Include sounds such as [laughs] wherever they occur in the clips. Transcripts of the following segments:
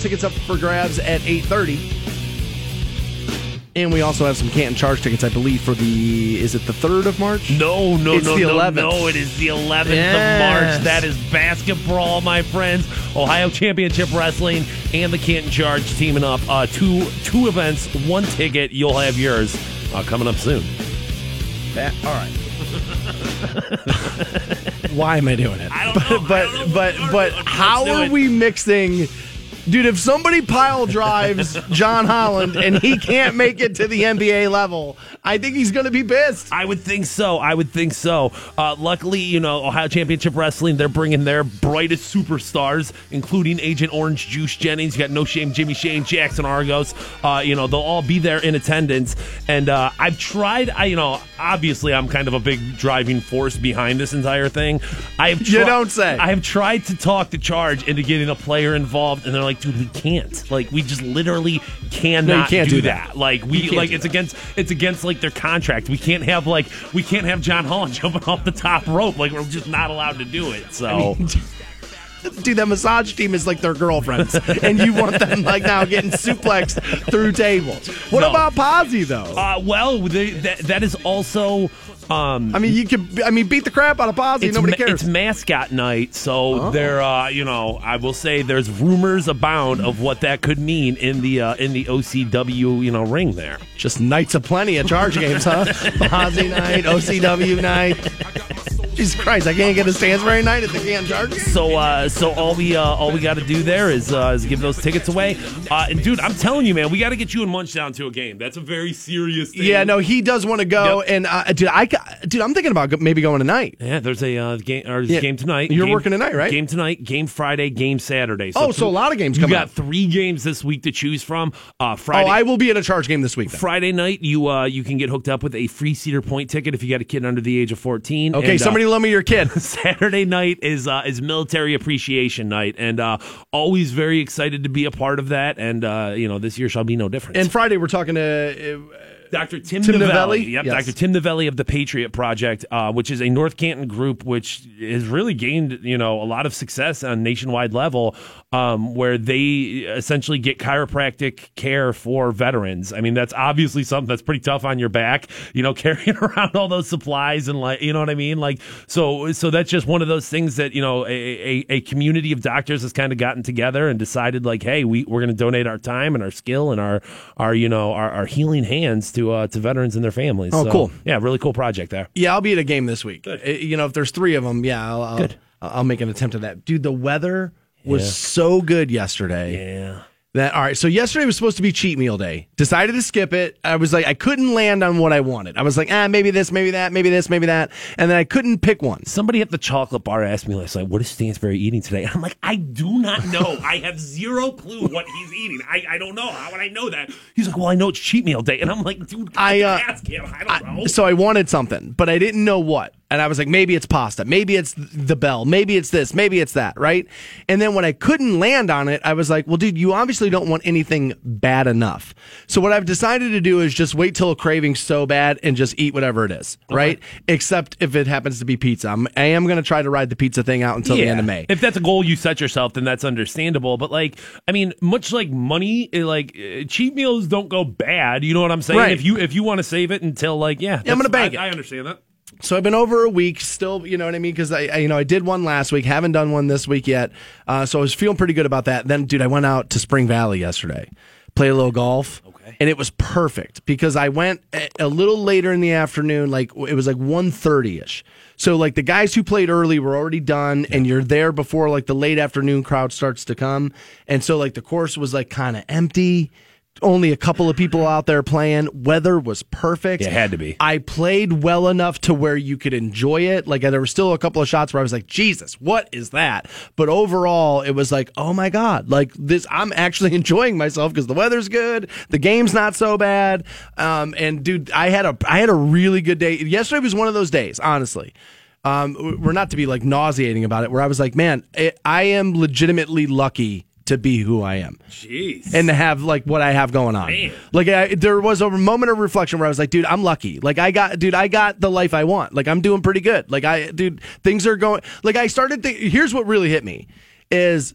Tickets up for grabs at 8.30. And we also have some Canton Charge tickets, I believe, for the, is it the 3rd of March? No, no, It's no, the no, 11th. no. It is the 11th of March. That is basketball, my friends. Ohio Championship Wrestling and the Canton Charge teaming up. Uh, two two events, one ticket. You'll have yours uh, coming up soon. That- all right. [laughs] Why am I doing it? I don't but know. But but what but how are we mixing? Dude, if somebody pile drives John Holland and he can't make it to the NBA level, I think he's going to be pissed. I would think so. I would think so. Uh, luckily, you know, Ohio Championship Wrestling, they're bringing their brightest superstars, including Agent Orange Juice Jennings. You got No Shame Jimmy Shane, Jackson Argos. Uh, you know, they'll all be there in attendance. And uh, I've tried, I, you know, obviously I'm kind of a big driving force behind this entire thing. I have You don't say. I have tried to talk the charge into getting a player involved, and they're like, dude, we can't. Like, we just literally cannot can't do, do that. that. Like, we, like, it's that. against it's against like their contract. We can't have like we can't have John Holland [laughs] jumping off the top rope. Like we're just not allowed to do it. So [laughs] Dude, that massage team is like their girlfriends, [laughs] and you want them like now getting suplexed through tables. What No. about Posy though? uh, well, they, that that is also. Um, I mean, you could. I mean, beat the crap out of it's, Nobody cares. it's mascot night, so Oh. there. Uh, you know, I will say there's rumors abound of what that could mean in the uh, in the OCW you know ring there. Just nights of plenty at charge games, huh? [laughs] Posy night, OCW night. Jesus Christ, I can't get a Stansberry night at the Can game. So, uh, so all we uh, all we got to do there is uh, is give those tickets away. Uh, and dude, I'm telling you, man, we got to get you and Munch down to a game. That's a very serious thing. Yeah, no, he does want to go, Yep. and uh, dude, I, dude, I'm thinking about maybe going tonight. Yeah, there's a uh, game or Yeah. game tonight. You're Game- working tonight, right? Game tonight, game Friday, game Saturday. So Oh, so a lot of games You got up. three games this week to choose from. Uh, Oh, Friday. I will be at a charge game this week. Then. Friday night, you uh, you can get hooked up with a free Cedar Point ticket if you got a kid under the age of 14. Okay, And, uh, somebody loan me your kid. [laughs] Saturday night is uh, is military appreciation night, and uh, always very excited to be a part of that. And uh, you know, this year shall be no different. and Friday we're talking to. Uh, Dr. Tim, Tim Novelli. Yep, Yes. Dr. Tim Novelli of the Patriot Project, uh, which is a North Canton group which has really gained, you know, a lot of success on a nationwide level, um, where they essentially get chiropractic care for veterans. I mean, that's obviously something that's pretty tough on your back, you know, [laughs] carrying around all those supplies and like, you know what I mean? Like, so, so that's just one of those things that, you know, a, a, a community of doctors has kind of gotten together and decided like, hey, we, we're going to donate our time and our skill and our, our, you know, our, our healing hands to, uh, to veterans and their families. Oh, So, cool. Yeah, really cool project there. yeah, I'll be at a game this week. Uh, You know, if there's three of them, yeah, I'll, I'll, Good. I'll make an attempt at that. Dude, the weather was Yeah. so good yesterday. Yeah. That all right. So yesterday was supposed to be cheat meal day. Decided to skip it. I was like, I couldn't land on what I wanted. I was like, ah, maybe this, maybe that, maybe this, maybe that, and then I couldn't pick one. Somebody at the chocolate bar asked me last night, "What is Stansberry eating today?" And I'm like, "I do not know. [laughs] I have zero clue what he's eating. I, I don't know. How would I know that?" He's like, "Well, I know it's cheat meal day," and I'm like, "Dude, I, uh, ask him. I don't know." So I wanted something, but I didn't know what. And I was like, maybe it's pasta, maybe it's the bell, maybe it's this, maybe it's that, right? And then when I couldn't land on it, I was like, well, dude, you obviously don't want anything bad enough. So what I've decided to do is just wait till a craving's so bad and just eat whatever it is, right? Except if it happens to be pizza. I'm, I am going to try to ride the pizza thing out until the end of May. If that's a goal you set yourself, then that's understandable. But like, I mean, much like money, eh, like eh, cheat meals don't go bad. You know what I'm saying? Right. If you if you want to save it until like, yeah, Yeah, I'm gonna that's- bank I, it. I understand that. So I've been over a week, still, you know what I mean? Because I, I, you know, I did one last week, haven't done one this week yet. Uh, so I was feeling pretty good about that. Then, dude, I went out to Spring Valley yesterday, played a little golf. Okay. And it was perfect because I went a, a little later in the afternoon, like it was like 1.30 ish. So like the guys who played early were already done, and you're there before like the late afternoon crowd starts to come. And so like the course was like kind of empty. Only a couple of people out there playing. Weather was perfect. It had to be. I played well enough to where you could enjoy it. Like there were still a couple of shots where I was like, Jesus, what is that? But overall, it was like, oh my God, like this, I'm actually [laughs] enjoying myself because the weather's good. The game's not so bad. Um, and dude, I had a, I had a really good day. Yesterday was one of those days, honestly. Um, we're not to be like nauseating about it where I was like, man, it, I am legitimately lucky to be who I am Jeez. and to have like what I have going on. Man. Like I, there was a moment of reflection where I was like, dude, I'm lucky. Like I got, dude, I got the life I want. Like I'm doing pretty good. Like I, dude, things are going. Like I started. Th- here's what really hit me is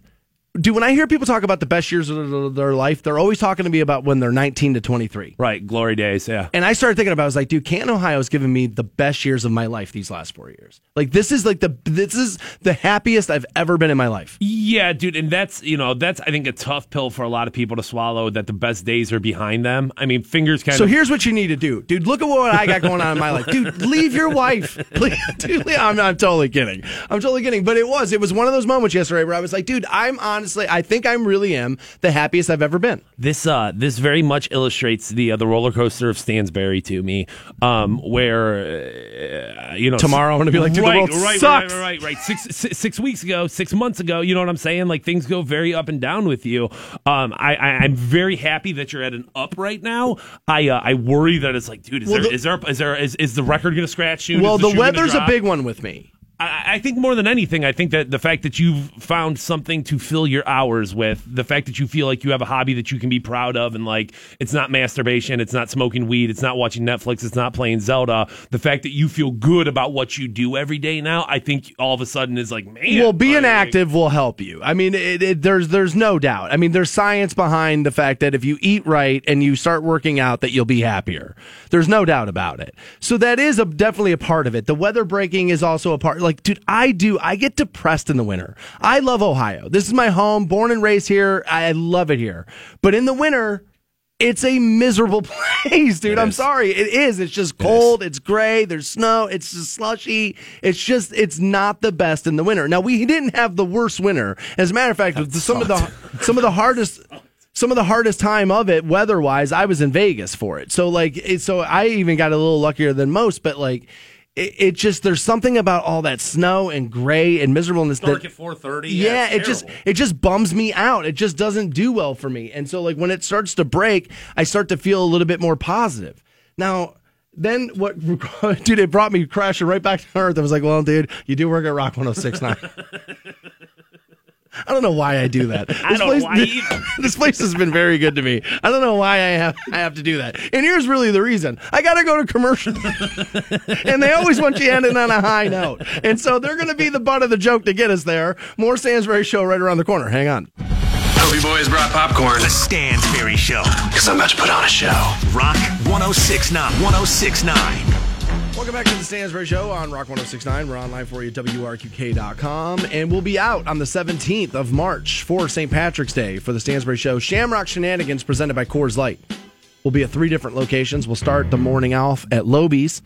dude, when I hear people talk about the best years of their life, they're always talking to me about when they're 19 to 23. Right, glory days, yeah. And I started thinking about, it, I was like, dude, Canton, Ohio has given me the best years of my life these last four years. Like, this is like the this is the happiest I've ever been in my life. Yeah, dude, and that's you know that's I think a tough pill for a lot of people to swallow that the best days are behind them. I mean, fingers kind so of. Here's what you need to do, dude. Look at what I got going on in my life, dude. Leave your wife, [laughs] please. Dude, I'm, I'm totally kidding. I'm totally kidding. But it was it was one of those moments yesterday where I was like, dude, I'm honestly, I think I'm really am the happiest I've ever been. This uh this very much illustrates the uh, the roller coaster of Stansberry to me, um, where uh, you know tomorrow I'm gonna be like, dude, right, the world right, sucks. right, right, right, right. Six, six six weeks ago, six months ago, you know what I'm saying? Like things go very up and down with you. Um, I, I am very happy that you're at an up right now. I uh, I worry that it's like, dude, is well, there the, is there is there is, is the record gonna scratch you? Well, the, the weather's a big one with me. I, I think more than anything, I think that the fact that you've found something to fill your hours with, the fact that you feel like you have a hobby that you can be proud of, and like it's not masturbation, it's not smoking weed, it's not watching Netflix, it's not playing Zelda. The fact that you feel good about what you do every day now, I think all of a sudden is like, man. Well, being like, active will help you. I mean, it, it, there's there's no doubt. I mean, there's science behind the fact that if you eat right and you start working out, that you'll be happier. There's no doubt about it. So that is a, definitely a part of it. The weather breaking is also a part. Like, dude, I do. I get depressed in the winter. I love Ohio. This is my home, born and raised here. I love it here. But in the winter, it's a miserable [laughs] place, dude. It I'm is. sorry. It is. It's just cold. It it's gray. There's snow. It's just slushy. It's just, it's not the best in the winter. Now, we didn't have the worst winter. As a matter of fact, That's some sucked. of the, [laughs] some of the hardest, some of the hardest time of it weather wise, I was in Vegas for it. So like, so I even got a little luckier than most, but like, it, it, just there's something about all that snow and gray and miserableness. Dark that, at four thirty. Yeah, yeah it just it just bums me out. It just doesn't do well for me. And so like when it starts to break, I start to feel a little bit more positive. Now. Then what, [laughs] dude? It brought me crashing right back to earth. I was like, "Well, dude, you do work at Rock 106.9." [laughs] I don't know why I do that. [laughs] This don't place, know why [laughs] either. this place has been very good to me. I don't know why I have I have to do that. And here's really the reason. I got to go to commercial. [laughs] and they always want you ending on a high note. And so they're going to be the butt of the joke to get us there. More Stansberry show right around the corner. Hang on. Toby Boys brought popcorn. The Stansberry Show. Because I'm about to put on a show. Rock 1069. 1069. Welcome back to the Stansberry Show on Rock 1069. We're online for you at WRQK.com. And we'll be out on the 17th of March for St. Patrick's Day for the Stansberry Show. Shamrock Shenanigans presented by Coors Light. We'll be at three different locations. We'll start the morning off at Lobies,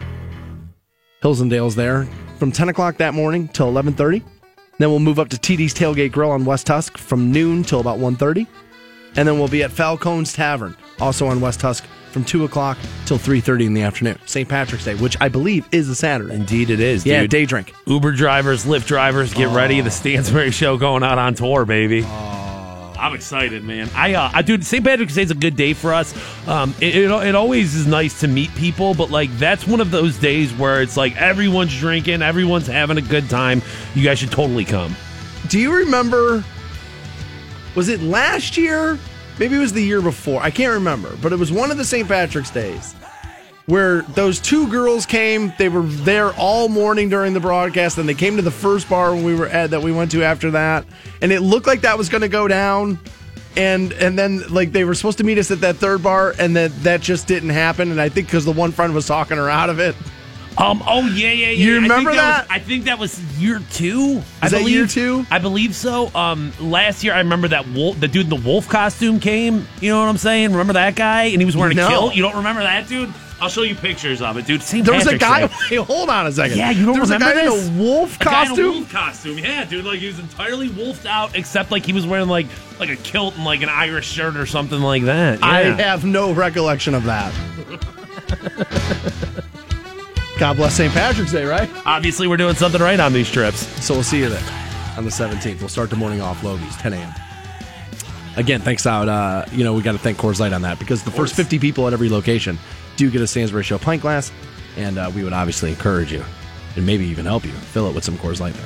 Dales there, from 10 o'clock that morning till 11.30. Then we'll move up to TD's Tailgate Grill on West Tusk from noon till about 1.30. And then we'll be at Falcone's Tavern, also on West Tusk, from 2 o'clock till 3.30 in the afternoon. St. Patrick's Day, which I believe is a Saturday. Indeed it is, Yeah, dude. day drink. Uber drivers, Lyft drivers, get ready. The Stansberry Show going out on tour, baby. I'm excited, man. I, uh, I dude, St. Patrick's Day is a good day for us. Um, it, it, it always is nice to meet people, but like that's one of those days where it's like everyone's drinking, everyone's having a good time. You guys should totally come. Do you remember? Was it last year? Maybe it was the year before. I can't remember, but it was one of the St. Patrick's days where those two girls came. They were there all morning during the broadcast, and they came to the first bar when we were at that we went to after that, and it looked like that was going to go down. And and then like they were supposed to meet us at that third bar, and that that just didn't happen. And I think because the one friend was talking her out of it. Um. Oh yeah, yeah, yeah. You remember I that? that? Was, I think that was year two. Is I that believe, year two? I believe so. Um. Last year, I remember that wolf, the dude in the wolf costume came. You know what I'm saying? Remember that guy? And he was wearing a kilt. You don't remember that dude? I'll show you pictures of it, dude. St. There was a guy. [laughs] Wait, hold on a second. Yeah, you don't there was remember a guy this? in a wolf A in a costume. wolf costume, yeah, dude. Like he was entirely wolfed out, except like he was wearing like like a kilt and like an Irish shirt or something like that. I have no recollection of that. [laughs] God bless St. Patrick's Day, right? Obviously, we're doing something right on these trips. So we'll see you there on the 17th. We'll start the morning off Logies, 10 a.m. Again, thanks out. Uh, you know, we got to thank Coors Light on that because the first 50 people at every location do get a Stansberry Show pint glass, and uh, we would obviously encourage you and maybe even help you fill it with some Coors Light there.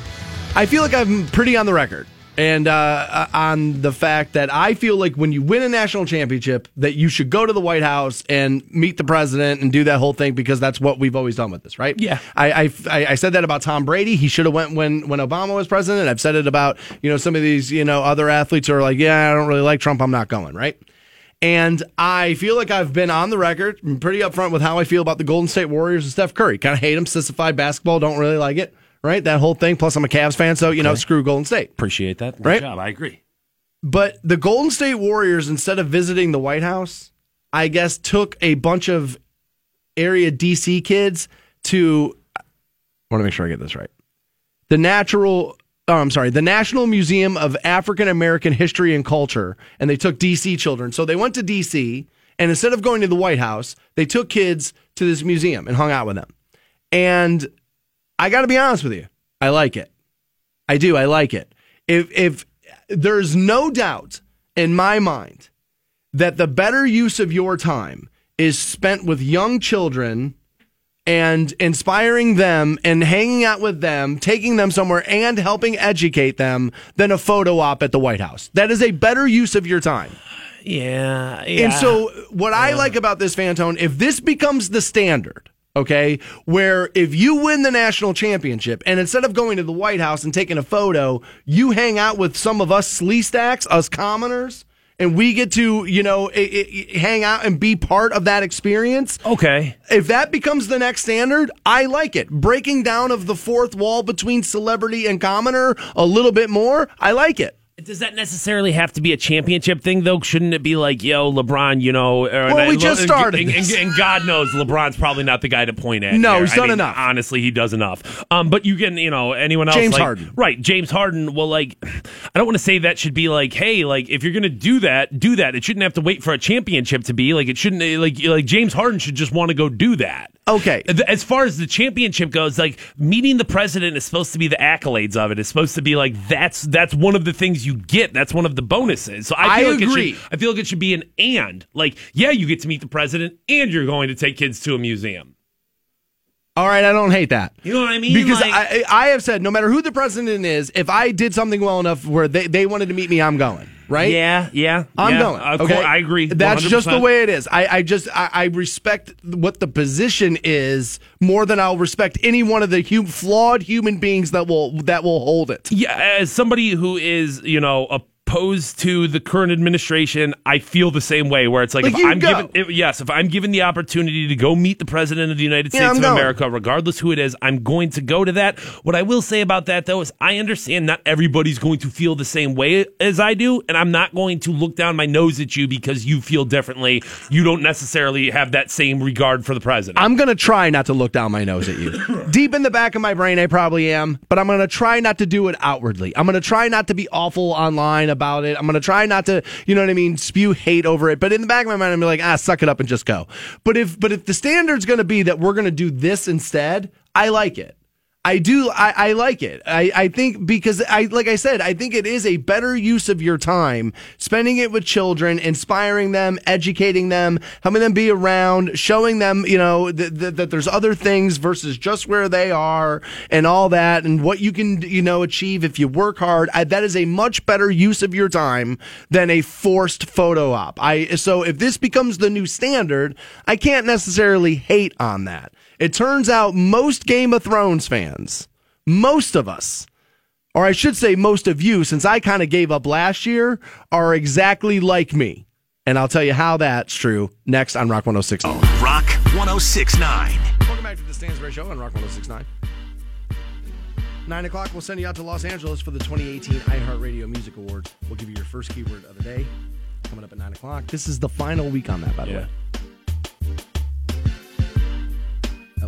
I feel like I'm pretty on the record and uh, on the fact that I feel like when you win a national championship, that you should go to the White House and meet the president and do that whole thing because that's what we've always done with this, right? Yeah. I I, I said that about Tom Brady. He should have went when when Obama was president. I've said it about you know some of these you know other athletes who are like, yeah, I don't really like Trump. I'm not going, right? And I feel like I've been on the record, I'm pretty upfront with how I feel about the Golden State Warriors and Steph Curry. Kind of hate them, sissified basketball, don't really like it, right? That whole thing. Plus, I'm a Cavs fan, so, you know, screw Golden State. Appreciate that. Good Right? job. I agree. But the Golden State Warriors, instead of visiting the White House, I guess took a bunch of area DC kids to. I want to make sure I get this right. The natural. Oh, I'm sorry. The National Museum of African American History and Culture, and they took DC children. So they went to DC, and instead of going to the White House, they took kids to this museum and hung out with them. And I got to be honest with you, I like it. I do. I like it. If if there's no doubt in my mind that the better use of your time is spent with young children and inspiring them and hanging out with them, taking them somewhere and helping educate them than a photo op at the White House. That is a better use of your time. Yeah. yeah. And so, what I like about this Fantone, if this becomes the standard, okay, where if you win the national championship and instead of going to the White House and taking a photo, you hang out with some of us sleestaks, us commoners, and we get to, you know, i- i- hang out and be part of that experience. okay. If that becomes the next standard, I like it. Breaking down of the fourth wall between celebrity and commoner a little bit more, I like it. Does that necessarily have to be a championship thing, though? Shouldn't it be like, yo, LeBron, you know? or- Well, we just and- started And, and, and God knows LeBron's probably not the guy to point at. No, here. he's I done mean, enough. Honestly, he does enough. Um, but you can, you know, anyone else. James like- Harden. Right. James Harden. Well, like, I don't want to say that should be like, hey, like, if you're going to do that, do that. It shouldn't have to wait for a championship to be. Like, it shouldn't, like, like James Harden should just want to go do that. Okay. As far as the championship goes, like meeting the president is supposed to be the accolades of it. It's supposed to be like that's that's one of the things you get. That's one of the bonuses. So I I feel like agree. It should, I feel like it should be an and. Like, yeah, you get to meet the president, and you're going to take kids to a museum. All right, I don't hate that. You know what I mean? Because Like- I, I have said, no matter who the president is, if I did something well enough where they, they wanted to meet me, I'm going. Right? Yeah, yeah, I'm yeah. going. Okay, course, I agree. That's just the way it is. I, I just I, I respect what the position is more than I'll respect any one of the hum, flawed human beings that will that will hold it. Yeah, as somebody who is, you know, opposed to the current administration, I feel the same way. Where it's like, Like, if I'm go. given, if, yes, if I'm given the opportunity to go meet the president of the United Yeah, States I'm of going. America, regardless who it is, I'm going to go to that. What I will say about that, though, is I understand not everybody's going to feel the same way as I do, and I'm not going to look down my nose at you because you feel differently. You don't necessarily have that same regard for the president. I'm gonna try not to look down my nose at you. [coughs] Deep in the back of my brain, I probably am, but I'm gonna try not to do it outwardly. I'm gonna try not to be awful online about it. I'm gonna try not to, you know what I mean, spew hate over it. But in the back of my mind, I'm like, ah, suck it up and just go. But if but if the standard's gonna be that we're gonna do this instead, I like it. I do. I, I like it. I, I think because I, like I said, I think it is a better use of your time spending it with children, inspiring them, educating them, helping them be around, showing them, you know, that, that, there's other things versus just where they are and all that and what you can, you know, achieve if you work hard. I, that is a much better use of your time than a forced photo op. I, so if this becomes the new standard, I can't necessarily hate on that. It turns out most Game of Thrones fans, most of us, or I should say most of you, since I kind of gave up last year, are exactly like me. And I'll tell you how that's true next on Rock 1069. Rock 1069. Welcome back to the Stansbury Show on Rock 1069. Nine o'clock, we'll send you out to Los Angeles for the 2018 iHeartRadio Music Awards. We'll give you your first keyword of the day coming up at nine o'clock. This is the final week on that, by the Yeah. way.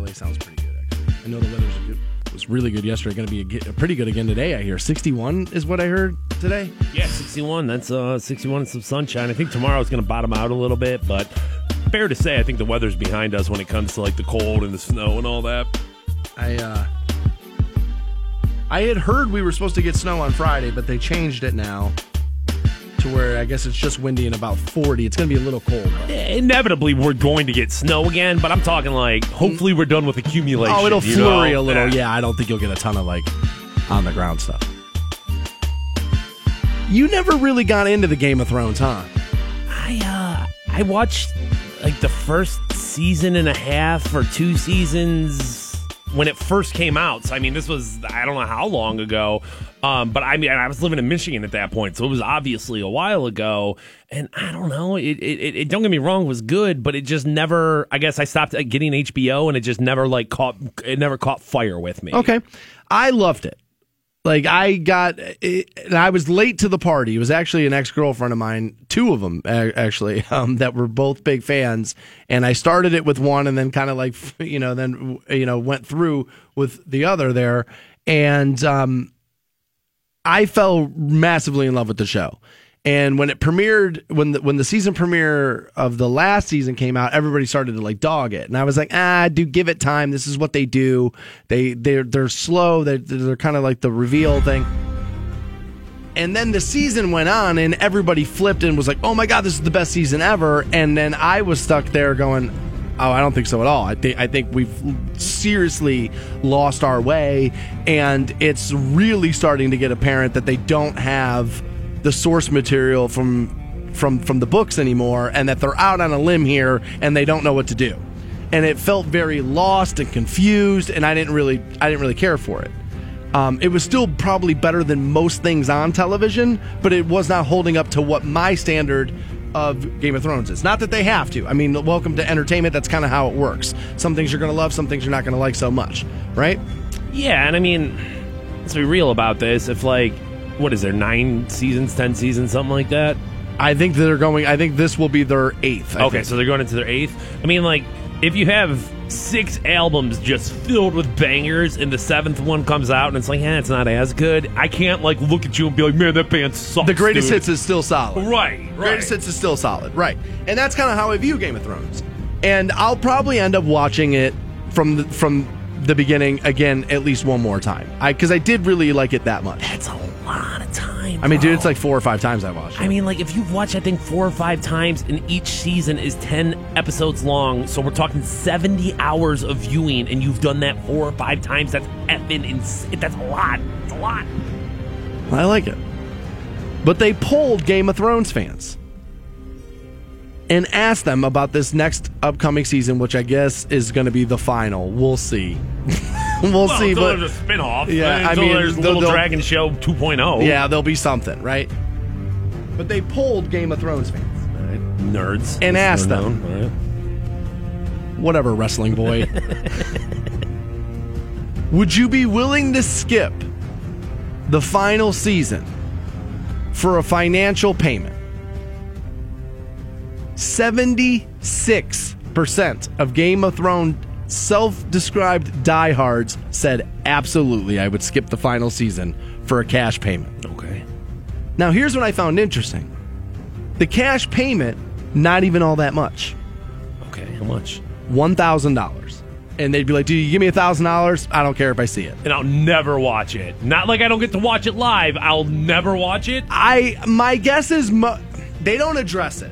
LA sounds pretty good, actually. I know the weather's good, was really good yesterday. Going to be a, pretty good again today, I hear. 61 is what I heard today. Yeah, 61. That's uh, 61 and some sunshine. I think tomorrow's going to bottom out a little bit, but fair to say, I think the weather's behind us when it comes to like the cold and the snow and all that. I uh I had heard we were supposed to get snow on Friday, but they changed it now to where I guess it's just windy and about 40. It's going to be a little cold. though. Inevitably, we're going to get snow again, but I'm talking like hopefully we're done with accumulation. Oh, it'll flurry know? a little. Yeah, I don't think you'll get a ton of like on the ground stuff. You never really got into the Game of Thrones, huh? I uh I watched like the first season and a half or two seasons when it first came out. So I mean, this was I don't know how long ago. Um, but I mean, I was living in Michigan at that point, so it was obviously a while ago. And I don't know. It, it, it don't get me wrong, was good, but it just never. I guess I stopped getting HBO, and it just never like caught. It never caught fire with me. Okay. I loved it. Like I got, and I was late to the party. It was actually an ex girlfriend of mine, two of them actually, [laughs] um, that were both big fans. And I started it with one, and then kind of like, [laughs] you know, then you know went through with the other there, and um, I fell massively in love with the show. And when it premiered, when the when the season premiere of the last season came out, everybody started to like dog it, and I was like, ah, do give it time. This is what they do. They they're they're slow. They're they're kind of like the reveal thing. And then the season went on, and everybody flipped and was like, "Oh my god, this is the best season ever!" And then I was stuck there going, "Oh, I don't think so at all. I think I think we've seriously lost our way, and it's really starting to get apparent that they don't have." The source material from from from the books anymore and that they're out on a limb here and they don't know what to do. And it felt very lost and confused and i didn't really i didn't really care for it. Um, it was still probably better than most things on television but it was not holding up to what my standard of game of thrones is. Not that they have to. I mean welcome to entertainment that's kind of how it works. Some things you're going to love some things you're not going to like so much right? Yeah and i mean let's be real about this. If like what is there nine seasons, ten seasons, something like that. I think they're going. I think this will be their eighth. I okay, think. so they're going into their eighth. I mean, like if you have six albums just filled with bangers, and the seventh one comes out, and it's like, yeah, it's not as good. I can't like look at you and be like, man, that band sucks. The greatest dude. hits is still solid. Right, right. Greatest hits is still solid. Right, and that's kind of how I view Game of Thrones. And I'll probably end up watching it from the, from the beginning again at least one more time. I because I did really like it that much. That's a lot of time. I mean, dude, it's like four or five times I watched. It. I mean, like if you've watched, I think four or five times, and each season is ten episodes long, so we're talking seventy hours of viewing, and you've done that four or five times. That's effing ins- That's a lot. It's a lot. I like it, but they polled Game of Thrones fans and asked them about this next upcoming season, which I guess is going to be the final. We'll see. [laughs] [laughs] we'll, Well, see, until but there's a spinoff. Yeah, I mean, there's they'll- Little Dragon Show 2.0. yeah, there'll be something, right? But they polled Game of Thrones fans. All right. nerds And asked ask them. known. All right. whatever, wrestling boy. [laughs] Would you be willing to skip the final season for a financial payment? 76% of Game of Thrones self described diehards said, absolutely, I would skip the final season for a cash payment. Okay. Now, here's what I found interesting the cash payment, not even all that much. Okay. How much? $1,000. And they'd be like, "Do you give me a $1,000? I don't care if I see it." And I'll never watch it. Not like I don't get to watch it live. I'll never watch it. I my guess is mo- they don't address it.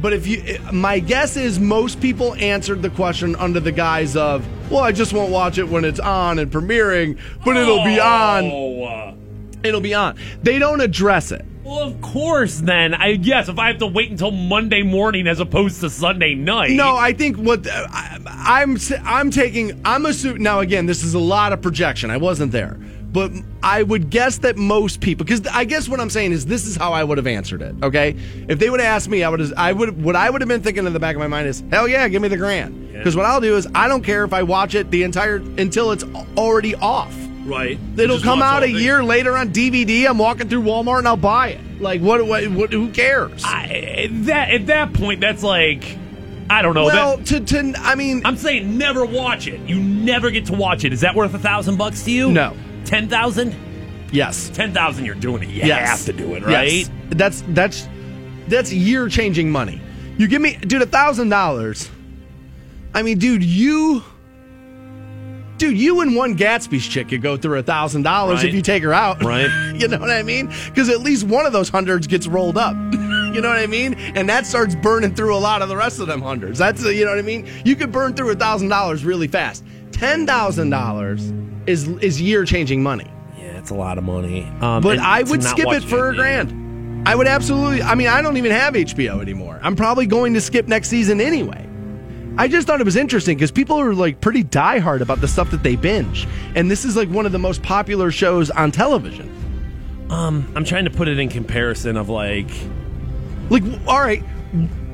But if you my guess is most people answered the question under the guise of, "Well, I just won't watch it when it's on and premiering, but it'll be on. Oh, It'll be on." They don't address it. well, of course. Then I guess if I have to wait until Monday morning as opposed to Sunday night. No, I think what I, I'm I'm taking I'm assuming now again this is a lot of projection. I wasn't there, but I would guess that most people because I guess what I'm saying is this is how I would have answered it. Okay, if they would have asked me, I would I would what I would have been thinking in the back of my mind is hell yeah, give me the grand because what I'll do is I don't care if I watch it the entire until it's already off. right. It'll Just come out a the- year later on DVD. I'm walking through Walmart and I'll buy it. Like what? What? what who cares? I, at that at that point, that's like I don't know. well, that, to to I mean, I'm saying never watch it. You never get to watch it. Is that worth a thousand bucks to you? No. Ten thousand? yes. Ten thousand. You're doing it. You Yes. have to do it, right? Yes. That's that's that's year changing money. You give me dude a thousand dollars. I mean, dude, you Dude, you and one Gatsby's chick could go through a thousand dollars if you take her out. [laughs] Right. you know what I mean? Because at least one of those hundreds gets rolled up. [laughs] you know what I mean? And that starts burning through a lot of the rest of them hundreds. That's you know what I mean? You could burn through a thousand dollars really fast. Ten thousand dollars is is year changing money. Yeah, it's a lot of money. Um, But I would skip it for a grand. I would absolutely. I mean, I don't even have HBO anymore. I'm probably going to skip next season anyway. I just thought it was interesting because people are like pretty diehard about the stuff that they binge, and this is like one of the most popular shows on television. Um, I'm trying to put it in comparison of like, Like, all right,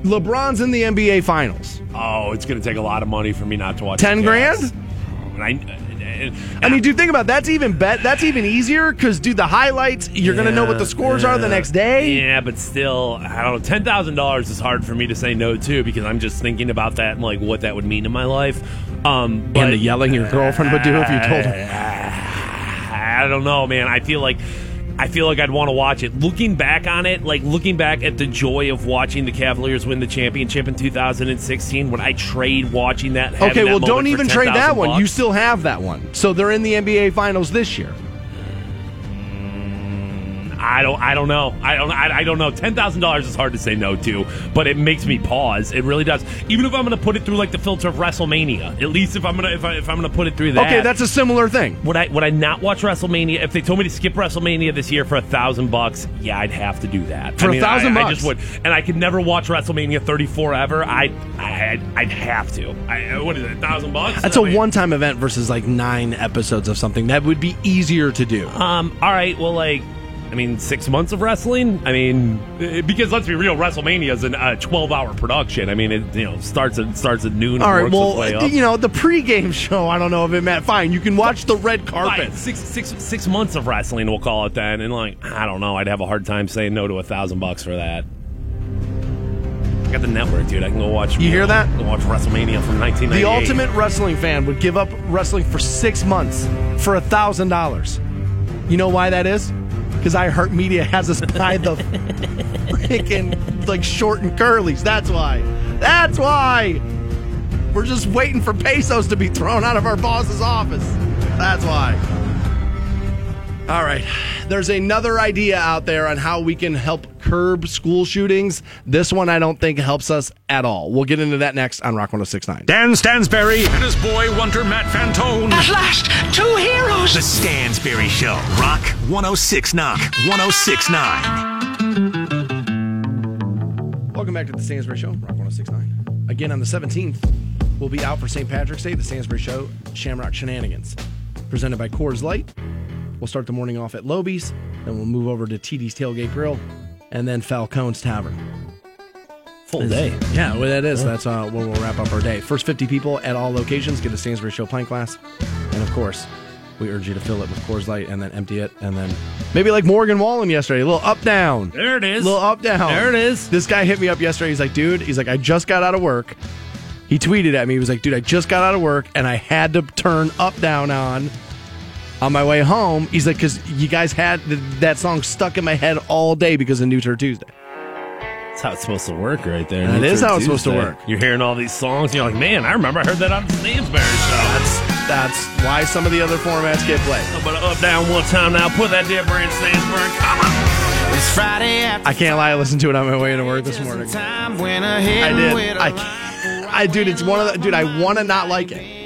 LeBron's in the NBA Finals. oh, it's going to take a lot of money for me not to watch. 10 the grand? Cavs. And I, mean, dude, think about it. that's even bet. That's even easier because, dude, the highlights you're gonna know what the scores are the next day. Yeah, but still, I don't know. Ten thousand dollars is hard for me to say no to because I'm just thinking about that and like what that would mean in my life. Um, but and the yelling your girlfriend would do if you told her. [laughs] I don't know, man. I feel like I feel like I'd want to watch it. Looking back on it, like looking back at the joy of watching the Cavaliers win the championship in 2016, would I trade watching that? Okay, that well, don't moment for even trade that 10,000 one. bucks? You still have that one. So they're in the NBA Finals this year. I don't. I don't know. I don't. I, I don't know. Ten thousand dollars is hard to say no to, but it makes me pause. It really does. Even if I'm going to put it through like the filter of WrestleMania, at least if I'm gonna if, I, if I'm going to put it through that. Okay, that's a similar thing. Would I would I not watch WrestleMania if they told me to skip WrestleMania this year for a thousand bucks? Yeah, I'd have to do that For I a mean, thousand I, I bucks? just would, and I could never watch WrestleMania 34 ever. I, I'd, I'd have to. I, what is it? A thousand bucks? That's a mean- one-time event versus like nine episodes of something. That would be easier to do. Um. All right. Well, like, mean, six months of wrestling. I mean, because let's be real, WrestleMania is a uh, twelve-hour production. I mean, it you know starts at starts at noon. All right, well, up. you know the pregame [laughs] show. I don't know if it meant fine. You can watch the red carpet. Fine, six six six months of wrestling, we'll call it that. And like, I don't know, I'd have a hard time saying no to a thousand bucks for that. I got the network, dude. I can go watch. You hear know, that? Go watch WrestleMania from 1998. The ultimate wrestling fan would give up wrestling for six months for a thousand dollars. You know why that is? Because iHeartMedia has us by the freaking like short and curlies. That's why. That's why. We're just waiting for pesos to be thrown out of our boss's office. That's why. All right. There's another idea out there on how we can help curb school shootings. This one I don't think helps us at all. We'll get into that next on Rock 1069. Dan Stansberry and his boy wonder Matt Fantone. At last, two heroes. The Stansberry Show. Rock 1069. 1069. Welcome back to the Stansberry Show, Rock 1069. Again on the 17th, we'll be out for St. Patrick's Day, the Stansberry Show, Shamrock Shenanigans. Presented by Coors Light. We'll start the morning off at Lobies, then we'll move over to TD's Tailgate Grill, and then Falcone's Tavern. full day. Yeah, well, that is. That's uh, where we'll wrap up our day. First 50 people at all locations get a Stansberry Show pint glass. And of course, we urge you to fill it with Coors Light and then empty it. And then maybe like Morgan Wallen yesterday, a little up down. There it is. A little up down. There it is. This guy hit me up yesterday. He's like, dude, he's like, I just got out of work. He tweeted at me. He was like, dude, I just got out of work and I had to turn up down on on my way home. He's like, because you guys had th- that song stuck in my head all day because of New Tour Tuesday. That's how it's supposed to work, right there. That New is Tour how it's supposed to Tuesday. work. You're hearing all these songs, and you're like, man, I remember I heard that on the Stansberry show. That's that's why some of the other formats get played. But up down one time now. Put that dear brand Stansberry. Come on. It's Friday after I can't lie. I listened to it on my way to work this morning. time when I I hit did. with a I, I, dude, it's one of the, dude. I want to not like it.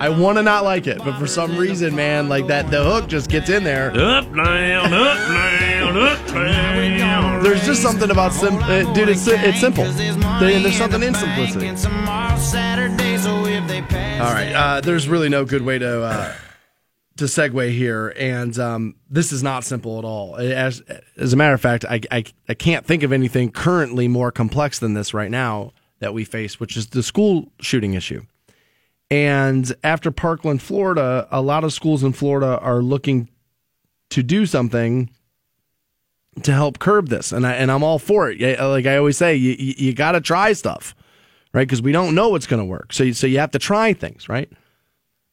I want to not like it, but for some reason, man, like that, the hook just gets in there. Up, down, up, down, up, down. There's just something about sim, uh, dude. It's it's simple. There- there's something in simplicity. All right, uh, there's really no good way to uh, to segue here, and um, this is not simple at all. As as a matter of fact, I, I I can't think of anything currently more complex than this right now that we face, which is the school shooting issue. And after Parkland, Florida, a lot of schools in Florida are looking to do something to help curb this, and I and I'm all for it. Like I always say, you you, got to try stuff, right? Because we don't know what's going to work. So you, so you have to try things, right?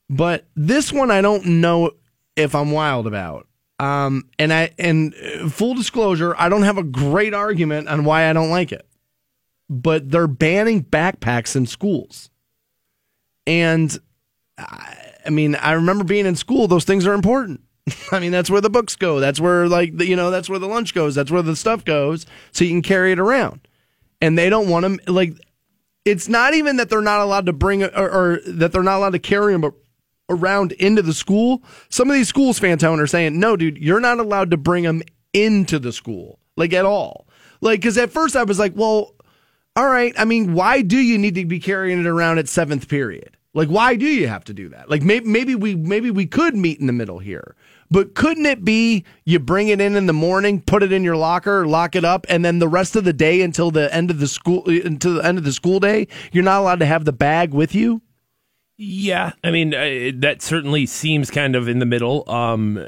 But this one, I don't know if I'm wild about. Um, and I and uh, full disclosure, I don't have a great argument on why I don't like it. But they're banning backpacks in schools, and I, I mean, I remember being in school; those things are important. [laughs] I mean, that's where the books go. That's where like the, you know, that's where the lunch goes. That's where the stuff goes, so you can carry it around. And they don't want them like. It's not even that they're not allowed to bring or, or that they're not allowed to carry them around into the school. Some of these schools, Fantone, are saying, "No, dude, you're not allowed to bring them into the school. like at all. Like, because at first I was like, well, all right. I mean, why do you need to be carrying it around at seventh period? Like, why do you have to do that? Like, maybe, maybe we maybe we could meet in the middle here, but couldn't it be you bring it in in the morning, put it in your locker, lock it up, and then the rest of the day until the end of the school until the end of the school day, you're not allowed to have the bag with you? Yeah, I mean uh, that certainly seems kind of in the middle. Um,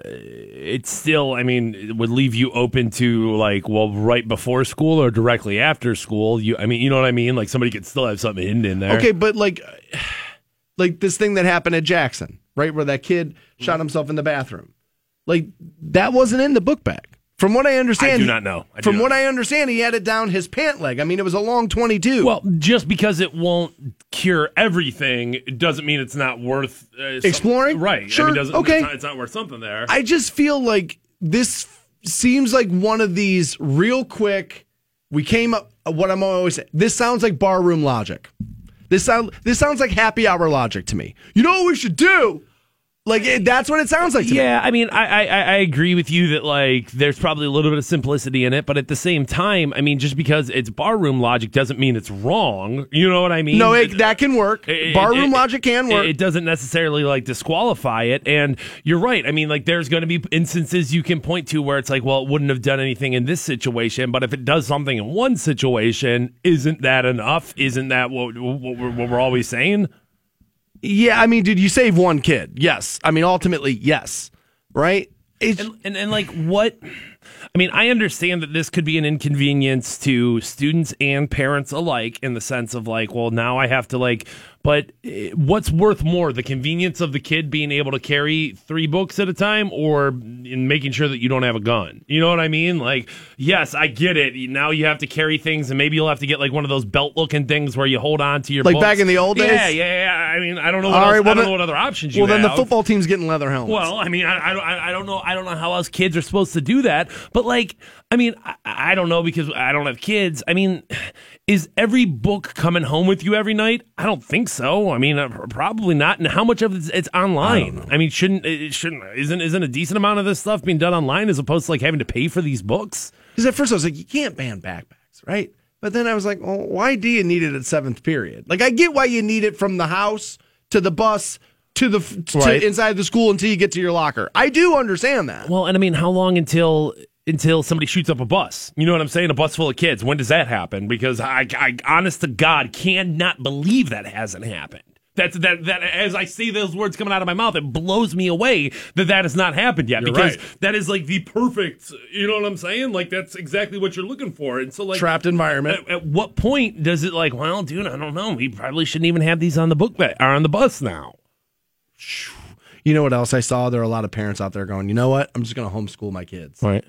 still, I mean, it would leave you open to like, well, right before school or directly after school. You, I mean, you know what I mean? Like somebody could still have something hidden in there. Okay, but like, [sighs] like this thing that happened at Jackson, right, where that kid shot himself in the bathroom, like that wasn't in the book bag. From what I understand, I do not know. I do from not what know. I understand, he had it down his pant leg. I mean, it was a long twenty-two. Well, just because it won't cure everything, it doesn't mean it's not worth uh, Exploring? right? I Sure, mean, doesn't, okay. It's not, it's not worth something there. I just feel like this seems like one of these real quick. We came up. What I'm always saying. This sounds like barroom logic. This sound. This sounds like happy hour logic to me. You know what we should do? Like it, that's what it sounds like to me. Yeah, I mean, I, I I agree with you that like there's probably a little bit of simplicity in it, but at the same time, I mean, just because it's barroom logic doesn't mean it's wrong. You know what I mean? No, it, that can work. It- barroom logic can work. It doesn't necessarily like disqualify it. And you're right. I mean, like there's going to be instances you can point to where it's like, well, it wouldn't have done anything in this situation, but if it does something in one situation, isn't that enough? Isn't that what, what, we're, what we're always saying? Yeah, I mean, did you save one kid? Yes. I mean, ultimately, yes. Right. And, and and like what? I mean, I understand that this could be an inconvenience to students and parents alike in the sense of like, well, now I have to like, but eh, what's worth more, the convenience of the kid being able to carry three books at a time, or in making sure that you don't have a gun? You know what I mean? Like, yes, I get it. Now you have to carry things, and maybe you'll have to get like one of those belt-looking things where you hold on to your Like books. back in the old days? Yeah, yeah, yeah. I mean, I don't know. What All else, right, well I don't then- know what other options you well, then the football team's getting leather helmets. Well, I mean, I, I, don't- I I don't know. I don't know how else kids are supposed to do that. But like, I mean, I, I don't know because I don't have kids. I mean, is every book coming home with you every night? I don't think so. I mean, uh, probably not. And how much of it's, it's online? I, mean, shouldn't it shouldn't isn't isn't a decent amount of this stuff being done online as opposed to like having to pay for these books? Because at first I was like, you can't ban backpacks, right? But then I was like, well, why do you need it at seventh period? Like, I get why you need it from the house to the bus to the to Right. inside the school until you get to your locker. I do understand that. Well, and I mean, how long until until somebody shoots up a bus? You know what I'm saying? A bus full of kids. When does that happen? Because I, I honest to God, cannot believe that hasn't happened. That's that that as I see those words coming out of my mouth, it blows me away that that has not happened yet. You're because right. that is like the perfect. You know what I'm saying? Like that's exactly what you're looking for. And so like Trapped environment. At, at what point does it like? Well, dude, I don't know. We probably shouldn't even have these on the book uh, or on the bus now. You know what else I saw? There are a lot of parents out there going, you know what? I'm just going to homeschool my kids. Right.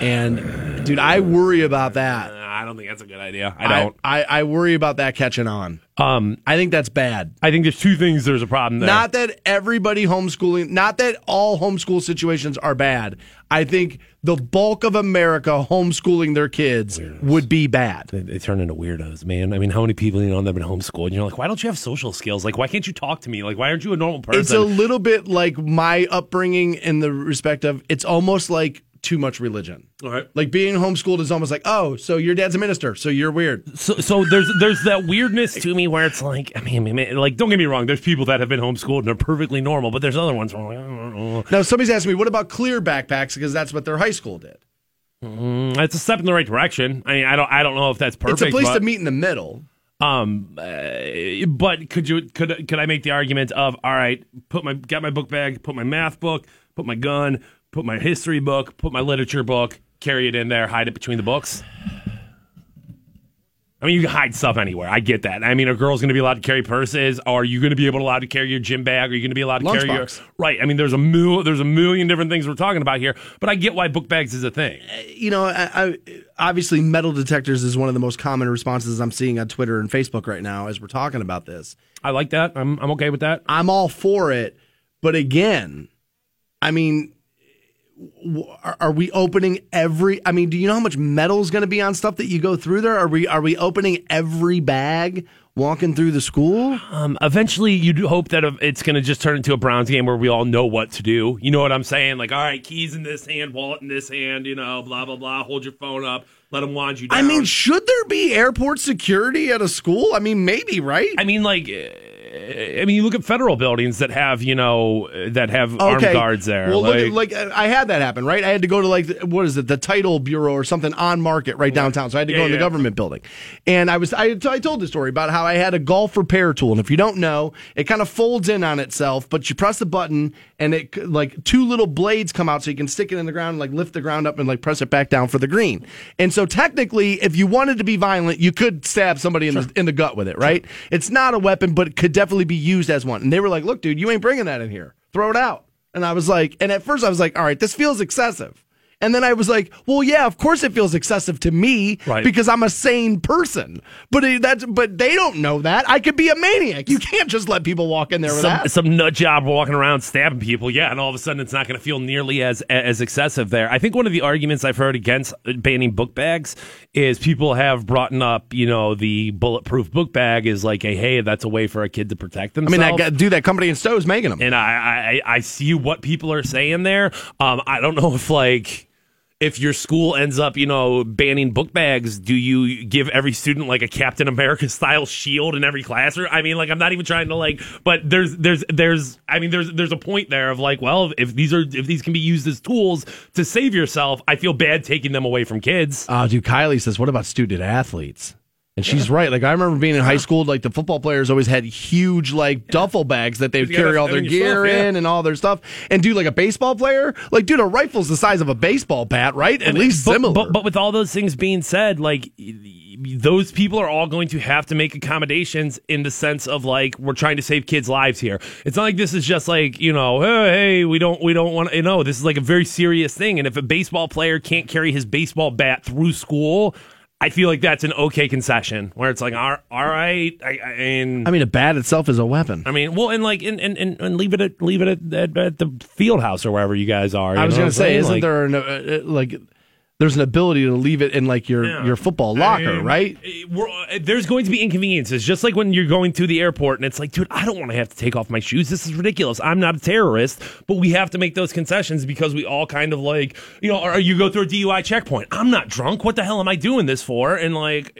And dude, I worry about that. I don't think that's a good idea. I don't. I, I, I worry about that catching on. um, I think that's bad. I think there's two things. There's a problem there. Not that everybody homeschooling, not that all homeschool situations are bad. I think the bulk of America homeschooling their kids would be bad. they, they turn into weirdos, man. I mean, how many people you know that have been homeschooled? And you're like, why don't you have social skills? Like, why can't you talk to me? Like, why aren't you a normal person? It's a little bit like my upbringing in the respect of it's almost like too much religion. All right. Like being homeschooled is almost like, oh, so your dad's a minister, so you're weird. So, so there's there's that weirdness to me where it's like, I mean, I mean, like, don't get me wrong. There's people that have been homeschooled and are perfectly normal, but there's other ones where I'm like, I don't know. Now somebody's asking me, what about clear backpacks? Because that's what their high school did. Mm, It's a step in the right direction. I mean, I don't I don't know if that's perfect. it's a place but, to meet in the middle. Um, uh, but could you could could I make the argument of all right, put my got my book bag, put my math book, put my gun, put my history book, put my literature book, carry it in there, hide it between the books. I mean, you can hide stuff anywhere. I get that. I mean, a girl's going to be allowed to carry purses. Are you going to be able to allowed to carry your gym bag? Are you going to be allowed to carry your Lunchbox. right? I mean, there's a mil- there's a million different things we're talking about here. But I get why book bags is a thing. Uh, you know, I, I, obviously metal detectors is one of the most common responses I'm seeing on Twitter and Facebook right now as we're talking about this. I like that. I'm I'm okay with that. I'm all for it, but again, I mean, are, are we opening every? I mean, do you know how much metal is going to be on stuff that you go through there? Are we are we opening every bag walking through the school? Um, eventually, you'd hope that it's going to just turn into a Browns game where we all know what to do. You know what I'm saying? Like, all right, keys in this hand, wallet in this hand, you know, blah, blah, blah. Hold your phone up. Let them wand you down. I mean, should there be airport security at a school? I mean, maybe, right? I mean, like, I mean, you look at federal buildings that have, you know, that have okay. armed guards there. Well, like, look at, like I had that happen, right? I had to go to like what is it, the title bureau or something on Market right downtown. So I had to yeah, go in the government building, and I was I, I told the story about how I had a golf repair tool, and if you don't know, it kind of folds in on itself, but you press the button and it like two little blades come out, so you can stick it in the ground, and, like lift the ground up and like press it back down for the green. And so technically, if you wanted to be violent, you could stab somebody in sure. the in the gut with it, right? Sure. It's not a weapon, but it could definitely be used as one. And they were like, look, dude, you ain't bringing that in here. Throw it out. And I was like, and at first I was like, all right, this feels excessive. And then I was like, well, yeah, of course it feels excessive to me right. because I'm a sane person. But it, that's but they don't know that. I could be a maniac. You can't just let people walk in there with some, that. Some nut job walking around stabbing people. Yeah, and all of a sudden it's not going to feel nearly as as excessive there. I think one of the arguments I've heard against banning book bags is people have brought up, you know, the bulletproof book bag is like a hey, that's a way for a kid to protect themselves. I mean, that dude, that company in Stowe's making them, and I, I I see what people are saying there. Um, I don't know if like if your school ends up, you know, banning book bags, do you give every student like a Captain America [laughs] style shield in every classroom? I mean, like I'm not even trying to like, but there's there's there's I mean there's there's a point there of like, well, if these are if these can be used as tools to save yourself, I feel bad taking them away from kids. Oh, dude, Kylie says, what about student athletes? And she's right. Like I remember being in high school, like the football players always had huge like duffel bags that they'd carry all their gear stuff, yeah. in and all their stuff. And dude, like a baseball player, like dude, a rifle's the size of a baseball bat, right? At least but, similar. But, but with all those things being said, like those people are all going to have to make accommodations in the sense of like we're trying to save kids' lives here. It's not like this is just like you know, hey, hey we don't we don't want to. You know, this is like a very serious thing. And if a baseball player can't carry his baseball bat through school I feel like that's an okay concession where it's like, all, all right, I, I, and I mean, a bat itself is a weapon. I mean, well, and like, and and, and leave it at leave it at, at, at the field house or wherever you guys are. I was going to say, isn't like, there an, uh, uh like there's an ability to leave it in like your yeah. your football locker, I mean, right? There's going to be inconveniences, just like when you're going to the airport and it's like, dude, I don't want to have to take off my shoes. This is ridiculous. I'm not a terrorist, but we have to make those concessions because we all kind of like, you know, or you go through a DUI checkpoint. I'm not drunk. What the hell am I doing this for? And like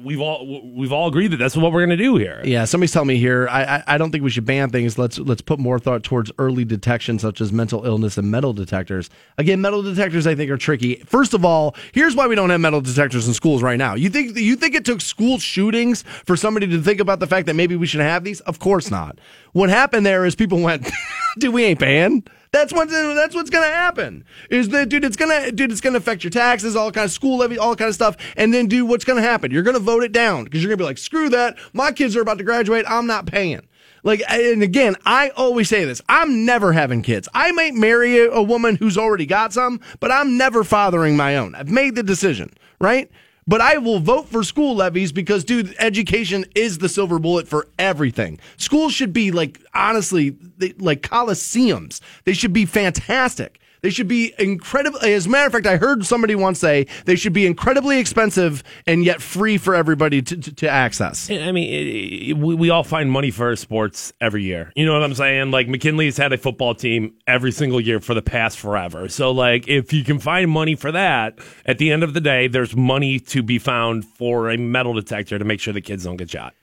we've all we've all agreed that that's what we're going to do here. Yeah, somebody's telling me here. I, I, I don't think we should ban things. Let's let's put more thought towards early detection, such as mental illness and metal detectors. Again, metal detectors I think are tricky. First of all, here's why we don't have metal detectors in schools right now. You think you think it took school shootings for somebody to think about the fact that maybe we should have these? Of course not. What happened there is people went, [laughs] "Dude, we ain't banned." That's what that's what's gonna happen. Is that dude? It's gonna dude. It's gonna affect your taxes, all kind of school levy, all kind of stuff. And then, dude, what's gonna happen? You're gonna vote it down because you're gonna be like, screw that. My kids are about to graduate. I'm not paying. Like, and again, I always say this: I'm never having kids. I might marry a woman who's already got some, but I'm never fathering my own. I've made the decision, right? But I will vote for school levies because, dude, education is the silver bullet for everything. Schools should be like, honestly, they, like coliseums. They should be fantastic. They should be incredible. As a matter of fact, I heard somebody once say they should be incredibly expensive and yet free for everybody to, to, to access. I mean, it, it, we, we all find money for sports every year. You know what I'm saying? Like McKinley's had a football team every single year for the past forever. So, like, if you can find money for that, at the end of the day, there's money to be found for a metal detector to make sure the kids don't get shot.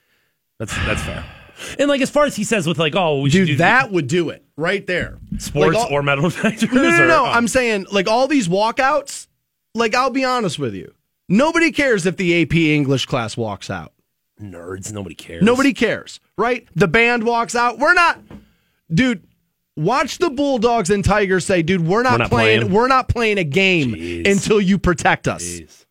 That's that's fair. And like as far as he says with like, oh, we dude, do that would do it right there. Sports like all, or metal [laughs] detectors? No, no, no. Or, no. Oh. I'm saying like all these walkouts. Like I'll be honest with you, nobody cares if the AP English class walks out. Nerds, nobody cares. Nobody cares, right? The band walks out. We're not, dude. Watch the Bulldogs and Tigers say, dude, we're not, we're not playing, playing, We're not playing a game Jeez. until you protect us. Jeez.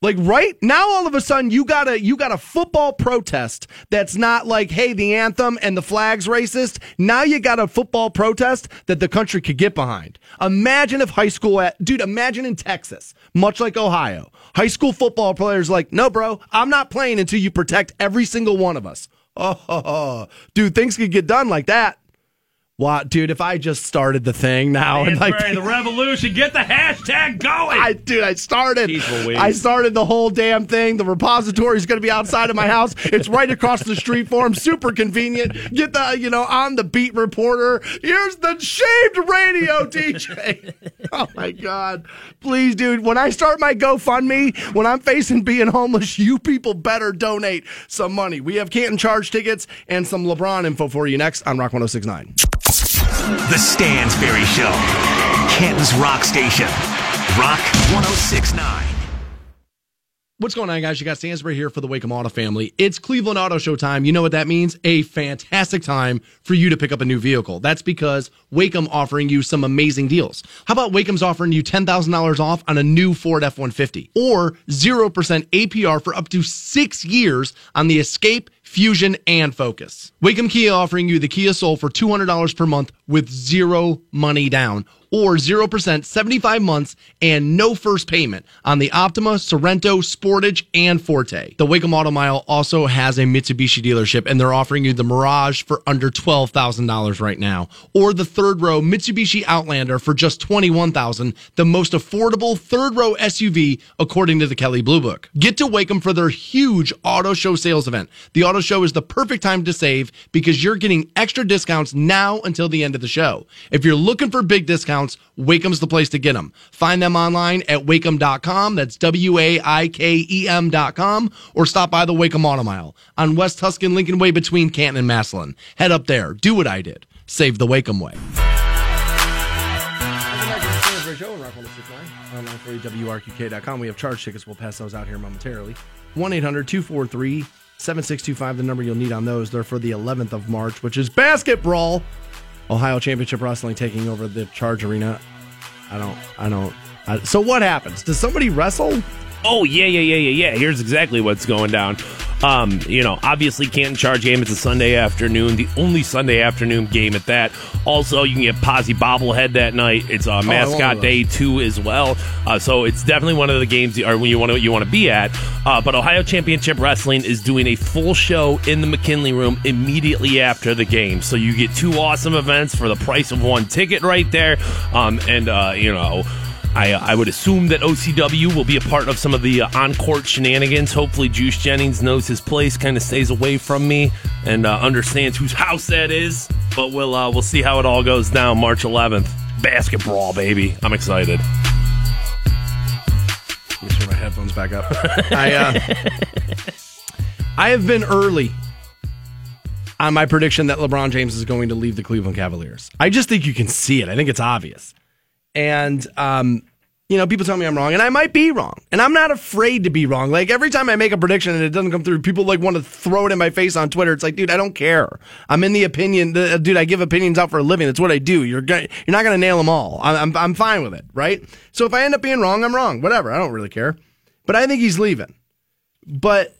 Like right now, all of a sudden you got a you got a football protest that's not like, hey, the anthem and the flag's racist. Now you got a football protest that the country could get behind. Imagine if high school, at, dude, imagine in Texas, much like Ohio, high school football players like, no, bro, I'm not playing until you protect every single one of us. [laughs] Oh, dude, things could get done like that. Wow, dude, if I just started the thing now and like the revolution. Get the hashtag going. I dude, I started. Jeez I started the whole damn thing. The repository is going to be outside of my house. It's right across the street for him. Super convenient. Get the you know on the beat reporter. Here's the shaved radio [laughs] DJ. oh my god, please, dude. When I start my GoFundMe, when I'm facing being homeless, you people better donate some money. We have Canton charge tickets and some LeBron info for you next on Rock 1069. The Stansberry Show. Canton's Rock Station. Rock 1069. What's going on, guys? You got Stansberry here for the Waikem Auto family. It's Cleveland Auto Show time. You know what that means? A fantastic time for you to pick up a new vehicle. That's because Waikem offering you some amazing deals. How about Waikem's offering you $10,000 off on a new Ford F-150 or 0% APR for up to six years on the Escape, Fusion, and Focus. Waikem Kia offering you the Kia Soul for $200 per month with zero money down or 0% 75 months and no first payment on the Optima, Sorento, Sportage, and Forte. The Waikem Auto Mile also has a Mitsubishi dealership and they're offering you the Mirage for under $12,000 right now or the third row Mitsubishi Outlander for just $21,000, the most affordable third row SUV according to the Kelley Blue Book. Get to Waikem for their huge auto show sales event. The auto show is the perfect time to save because you're getting extra discounts now until the end of the show. If you're looking for big discounts, Waikem's the place to get them. Find them online at waikem.com. That's W A I K E M.com or stop by the Waikem Auto Mile on West Tuscan Lincoln Way between Canton and Massillon. Head up there. Do what I did. Save the Waikem way. Online for you, WRQK.com. We have charge tickets. We'll pass those out here momentarily. 1 800 243 7625, the number you'll need on those. They're for the 11th of March, which is Basketball. Ohio Championship Wrestling taking over the Charge Arena. I don't, I don't. I, so what happens? Does somebody wrestle? Oh yeah, yeah, yeah, yeah, yeah. Here's exactly what's going down. Um, you know, obviously Canton Charge game. It's a Sunday afternoon, the only Sunday afternoon game at that. Also, you can get Posse bobblehead that night. It's a mascot those. day too as well. Uh, so it's definitely one of the games or when you want to you want to be at. Uh, but Ohio Championship Wrestling is doing a full show in the McKinley Room immediately after the game. So you get two awesome events for the price of one ticket right there. Um, and uh, you know. I, I would assume that OCW will be a part of some of the uh, on-court shenanigans. Hopefully, Juice Jennings knows his place, kind of stays away from me, and uh, understands whose house that is. But we'll uh, we'll see how it all goes down March 11th. Basketball, baby! I'm excited. Let me turn my headphones back up. [laughs] I, uh, I have been early on my prediction that LeBron James is going to leave the Cleveland Cavaliers. I just think you can see it. I think it's obvious. And, um, you know, people tell me I'm wrong, and I might be wrong. And I'm not afraid to be wrong. Like every time I make a prediction and it doesn't come through, people like want to throw it in my face on Twitter. It's like, dude, I don't care. I'm in the opinion, the, dude. I give opinions out for a living. That's what I do. You're go- you're not to nail them all. I'm, I'm I'm fine with it, right? So if I end up being wrong, I'm wrong. Whatever. I don't really care. But I think he's leaving. But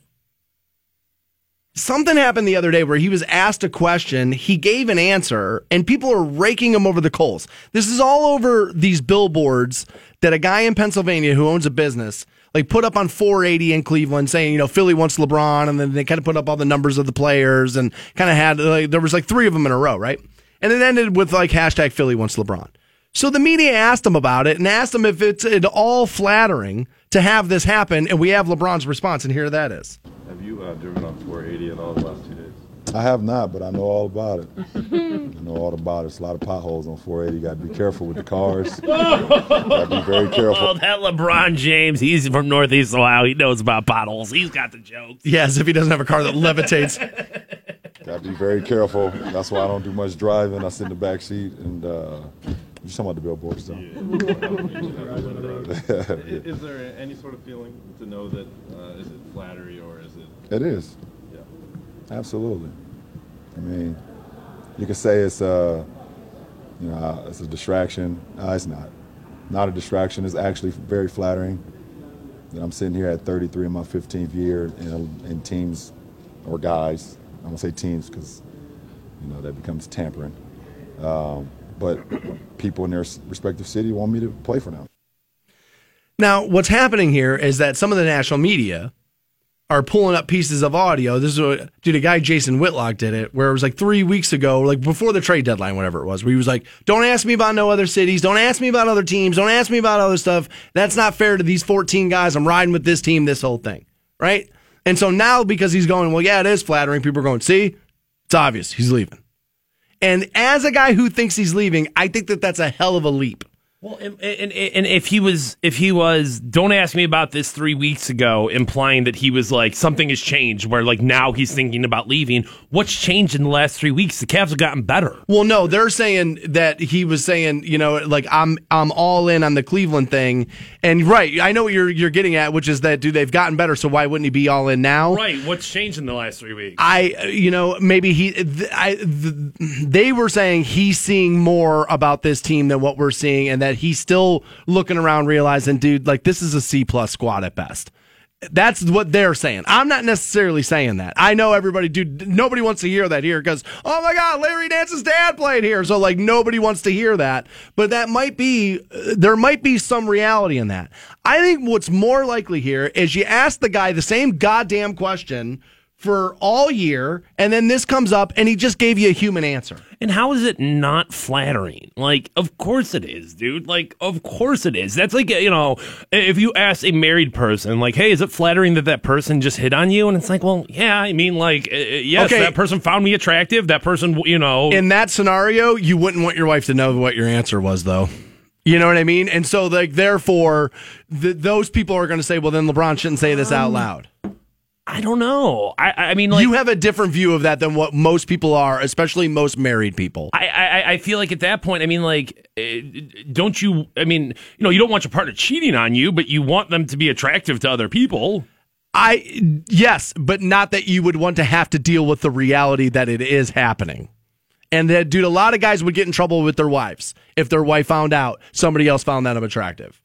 something happened the other day where he was asked a question, he gave an answer, and people are raking him over the coals. This is all over these billboards that a guy in Pennsylvania who owns a business like put up on 480 in Cleveland saying, you know, Philly wants LeBron, and then they kind of put up all the numbers of the players and kind of had like there was like three of them in a row, right? And it ended with like hashtag Philly wants LeBron. So the media asked him about it and asked him if it's at all flattering to have this happen, and we have LeBron's response, and here that is. Have you uh, driven on 480 at all the last two days? I have not, but I know all about it. [laughs] I know all about it. It's a lot of potholes on 480. You got to be careful with the cars. [laughs] got to be very Oh, careful. that LeBron James. He's from Northeast Ohio. He knows about potholes. He's got the jokes. Yes, if he doesn't have a car that levitates. [laughs] Got to be very careful. That's why I don't do much driving. I sit in the back seat and uh, you're talking about the billboards, though. I- [laughs] [laughs] Is there any sort of feeling to know that uh, is it flattery or is it? It is. Yeah. Absolutely. I mean, you could say it's a, you know, uh, it's a distraction. No, it's not. Not a distraction. It's actually very flattering that I'm sitting here at 33 in my 15th year in, in teams or guys. I'm gonna say teams because, you know, that becomes tampering. Um, but people in their respective city want me to play for them. Now, what's happening here is that some of the national media are pulling up pieces of audio. This is what, dude, a guy, Jason Whitlock, did it, where it was like three weeks ago, like before the trade deadline, whatever it was, where he was like, don't ask me about no other cities. Don't ask me about other teams. Don't ask me about other stuff. That's not fair to these 14 guys. I'm riding with this team, this whole thing. Right. And so now because he's going, well, yeah, it is flattering. People are going, see, it's obvious he's leaving. And as a guy who thinks he's leaving, I think that that's a hell of a leap. Well, and, and, and if he was, if he was, don't ask me about this three weeks ago, implying that he was like something has changed, where like now he's thinking about leaving. What's changed in the last three weeks? The Cavs have gotten better. Well, no, they're saying that he was saying, you know, like I'm I'm all in on the Cleveland thing, and right, I know what you're you're getting at, which is that dude, they've gotten better, so why wouldn't he be all in now? Right. What's changed in the last three weeks? I, you know, maybe he, th- I, th- they were saying he's seeing more about this team than what we're seeing, and that he's still looking around, realizing, dude, like this is a C plus squad at best. That's what they're saying. I'm not necessarily saying that. I know everybody, dude. Nobody wants to hear that here because, oh my God, Larry Nance's dad played here. So like nobody wants to hear that. But that might be, there might be some reality in that. I think what's more likely here is you ask the guy the same goddamn question for all year, and then this comes up, and he just gave you a human answer. And how is it not flattering? Like, of course it is, dude. Like, of course it is. That's like, you know, if you ask a married person, like, hey, is it flattering that that person just hit on you? And it's like, well, yeah, I mean, like, uh, yes, Okay. that person found me attractive. That person, you know. In that scenario, you wouldn't want your wife to know what your answer was, though. You know what I mean? And so, like, therefore, th- those people are going to say, well, then LeBron shouldn't say this out loud. I don't know. I, I mean, like, you have a different view of that than what most people are, especially most married people. I, I, I feel like at that point, I mean, like, eh, don't you? I mean, you know, you don't want your partner cheating on you, but you want them to be attractive to other people. I yes, but not that you would want to have to deal with the reality that it is happening. And that, dude, a lot of guys would get in trouble with their wives if their wife found out somebody else found them attractive.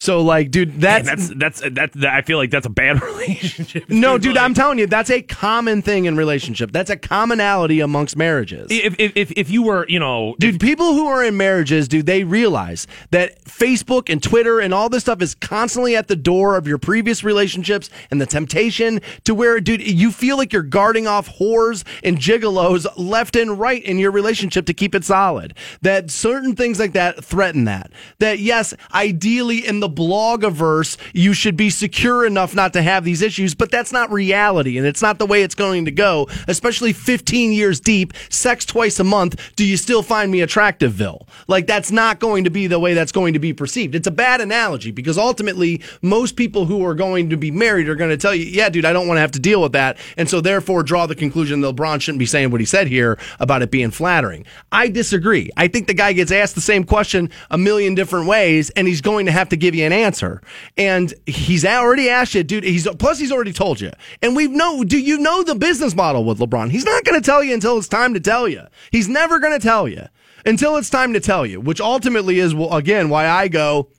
So, like, dude, Man, that's, that's that's that. I feel like that's a bad [laughs] relationship. no, dude. Like, I'm telling you, that's a common thing in relationship. That's a commonality amongst marriages. if, if if if you were, you know, Dude, people who are in marriages, dude, they realize that Facebook and Twitter and all this stuff is constantly at the door of your previous relationships and the temptation to where, dude, you feel like you're guarding off whores and gigolos left and right in your relationship to keep it solid. That certain things like that threaten that. That, yes, ideally in the blogiverse, you should be secure enough not to have these issues, but that's not reality and it's not the way it's going to go, especially 15 years deep, sex twice a month. Do you still find me attractive, Bill? Like, that's not going to be the way that's going to be perceived. It's a bad analogy because ultimately, most people who are going to be married are going to tell you, yeah, dude, I don't want to have to deal with that. And so, therefore, draw the conclusion that LeBron shouldn't be saying what he said here about it being flattering. I disagree. I think the guy gets asked the same question a million different ways, and he's going to have to give you an answer. And he's already asked you, dude. He's plus he's already told you, and we know. Do you know the business model with LeBron? He's not going to tell you until it's time to tell you. He's never going to tell you until it's time to tell you, which ultimately is well, again why I go.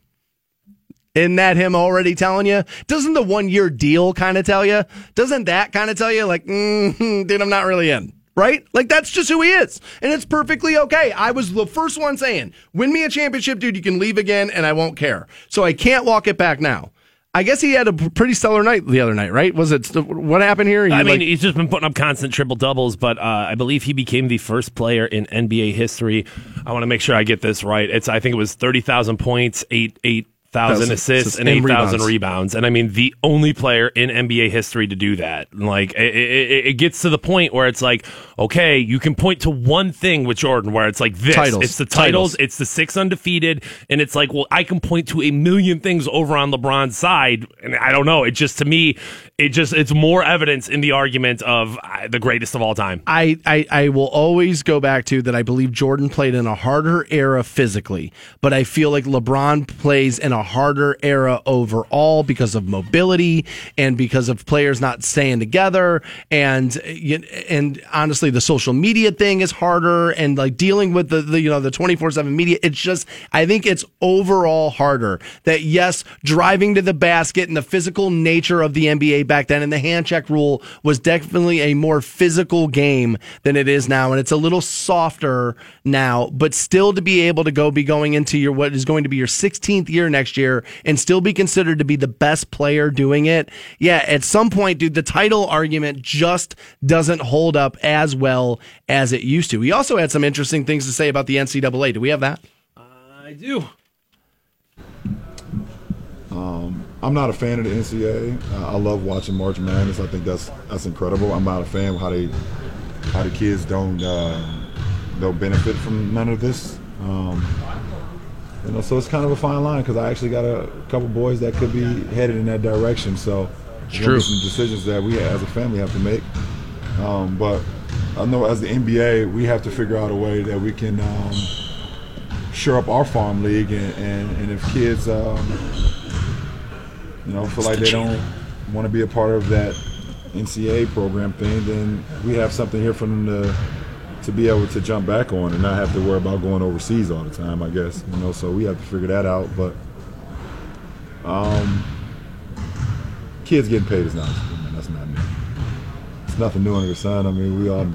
Isn't that him already telling you? Doesn't the one year deal kind of tell you? Doesn't that kind of tell you, like, mm, dude, I'm not really in? Right? Like, that's just who he is. And it's perfectly okay. I was the first one saying, win me a championship, dude, you can leave again and I won't care. So I can't walk it back now. I guess he had a pretty stellar night the other night, right? Was it what happened here? He I mean, like- he's just been putting up constant triple doubles, but uh, I believe he became the first player in NBA history. I want to make sure I get this right. It's I think it was thirty thousand points, eight eight thousand assists, and eight thousand rebounds. And I mean, the only player in NBA history to do that. Like it, it, it gets to the point where it's like, okay, you can point to one thing with Jordan, where it's like this. Titles. It's the titles. Titles. It's the six undefeated, and it's like, well, I can point to a million things over on LeBron's side, and I don't know. It just to me, it just it's more evidence in the argument of uh, the greatest of all time. I, I, I will always go back to that I believe Jordan played in a harder era physically, but I feel like LeBron plays in a harder era overall because of mobility and because of players not staying together. And and honestly the social media thing is harder and like dealing with the, the you know the 24/7 media. It's just I think it's overall harder that yes driving to the basket and the physical nature of the NBA back then and the hand check rule was definitely a more physical game than it is now. And it's a little softer now but still to be able to go be going into your what is going to be your 16th year next next year and still be considered to be the best player doing it, yeah, at some point, dude, the title argument just doesn't hold up as well as it used to. We also had some interesting things to say about the NCAA. Do we have that? I do. I'm not a fan of the NCAA. Uh, I love watching March Madness. I think that's that's incredible. I'm not a fan of how they how the kids don't uh, don't benefit from none of this. Um, you know, so it's kind of a fine line because I actually got a couple boys that could be headed in that direction. So there's true. some decisions that we as a family have to make. Um, but I know as the NBA, we have to figure out a way that we can um, shore up our farm league, and, and, and if kids, um, you know, feel like they don't want to be a part of that NCAA program thing, then we have something here for them to to be able to jump back on and not have to worry about going overseas all the time. I guess you know, so we have to figure that out. But um, kids getting paid is not man, that's not new. It's nothing new under the sun. I mean, we all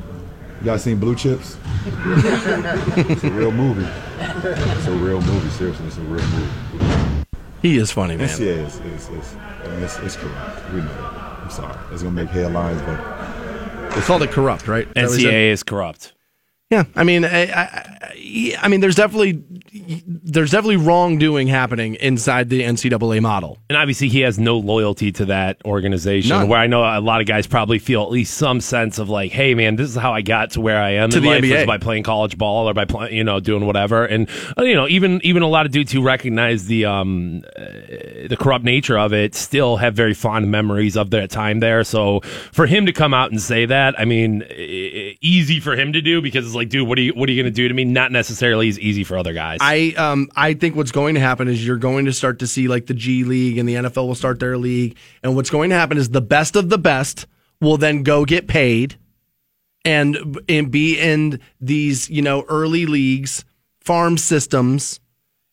you guys seen Blue Chips? it's a real movie. It's a real movie. Seriously, it's a real movie. He is funny, man. NCAA is, is, is I it's, it's corrupt. We know it. I'm sorry. It's gonna make headlines, but They called it corrupt, right? Is that what he said? NCAA is corrupt. Yeah, I mean, I, I, I- I mean, there's definitely there's definitely wrongdoing happening inside the NCAA model. And obviously, he has no loyalty to that organization. None. Where I know a lot of guys probably feel at least some sense of like, "Hey, man, this is how I got to where I am To in the life NBA. by playing college ball or by playing, you know, doing whatever." And uh, you know, even even a lot of dudes who recognize the um uh, the corrupt nature of it still have very fond memories of their time there. So for him to come out and say that, I mean, easy for him to do because it's like, dude, what are you what are you going to do to me? Not necessarily as easy for other guys. I um I think what's going to happen is you're going to start to see like the G League and the NFL will start their league, and what's going to happen is the best of the best will then go get paid, and and be in these you know early leagues, farm systems,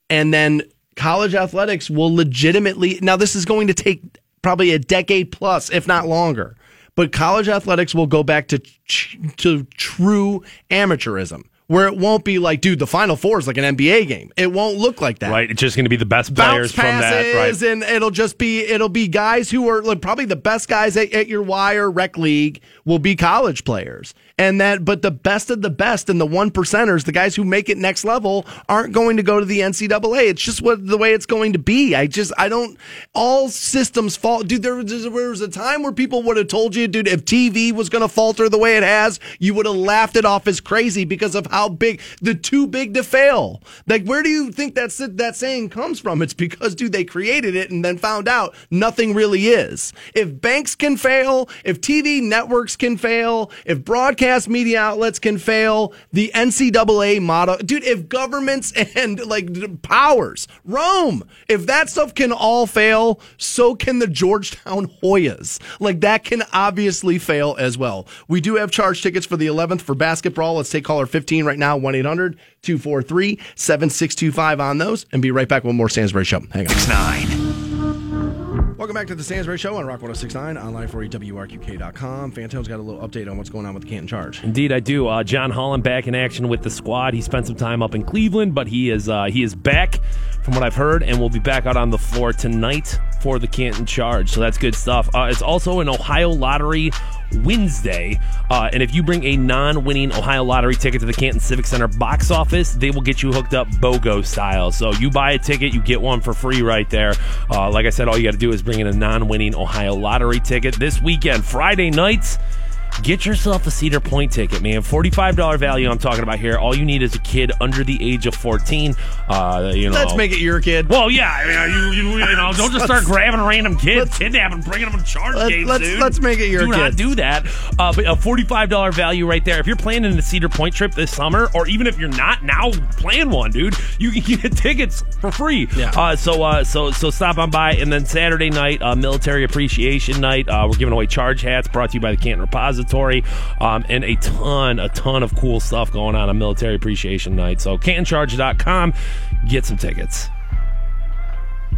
and then college athletics will legitimately now this is going to take probably a decade plus if not longer but college athletics will go back to to true amateurism where it won't be like dude the final four is like an NBA game it won't look like that right? It's just going to be the best players from that, right? and it'll just be it'll be guys who are like, probably the best guys at, at your wire rec league will be college players and that but the best of the best and the one percenters the guys who make it next level aren't going to go to the ncaa it's just what the way it's going to be. I just i don't all systems fall dude there was, there was a time where people would have told you dude if tv was going to falter the way it has you would have laughed it off as crazy because of how big the too big to fail. Like where do you think that's that saying comes from? It's because dude they created it and then found out nothing really is. If banks can fail if tv networks can fail if broadcast media outlets can fail the ncaa model dude if governments [laughs] and like powers rome if that stuff can all fail so can the georgetown [laughs] hoyas like that can obviously fail as well we do have charge tickets for the 11th for basketball let's take caller 15 right now 1-800-243-7625 on those and be right back with more Stansberry Show. Hang on. Six 9. Welcome back to the Stansberry Show on Rock 1069, online for you, WRQK.com. Fantone's got a little update on what's going on with the Canton Charge. Indeed, I do. Uh, John Holland back in action with the squad. He spent some time up in Cleveland, but he is uh, he is back from what I've heard, and will be back out on the floor tonight for the Canton Charge. So that's good stuff. Uh, it's also an Ohio Lottery Wednesday, uh, and if you bring a non-winning Ohio Lottery ticket to the Canton Civic Center box office, they will get you hooked up BOGO style. So you buy a ticket, you get one for free right there. Uh, like I said, all you got to do is bring in a non-winning Ohio Lottery ticket this weekend, Friday nights. Get yourself a Cedar Point ticket, man. Forty-five dollar value. I'm talking about here. All you need is a kid under the age of 14. Uh, you know, Let's make it your kid. Well, yeah, you, you, you know, [laughs] don't just start grabbing random kids, kidnapping, bringing them to charge Let's- games, let's- dude. let's make it your kid. Do not do that. Uh, but a forty-five dollar value right there. If you're planning a Cedar Point trip this summer, or even if you're not now, plan one, dude. You can [laughs] get tickets for free. Yeah. Uh, so, uh, so, so stop on by, and then Saturday night, uh, military appreciation night. Uh, we're giving away charge hats brought to you by the Canton Repository, um, and a ton, a ton of cool stuff going on on military appreciation night. So, CantonCharge.com, get some tickets.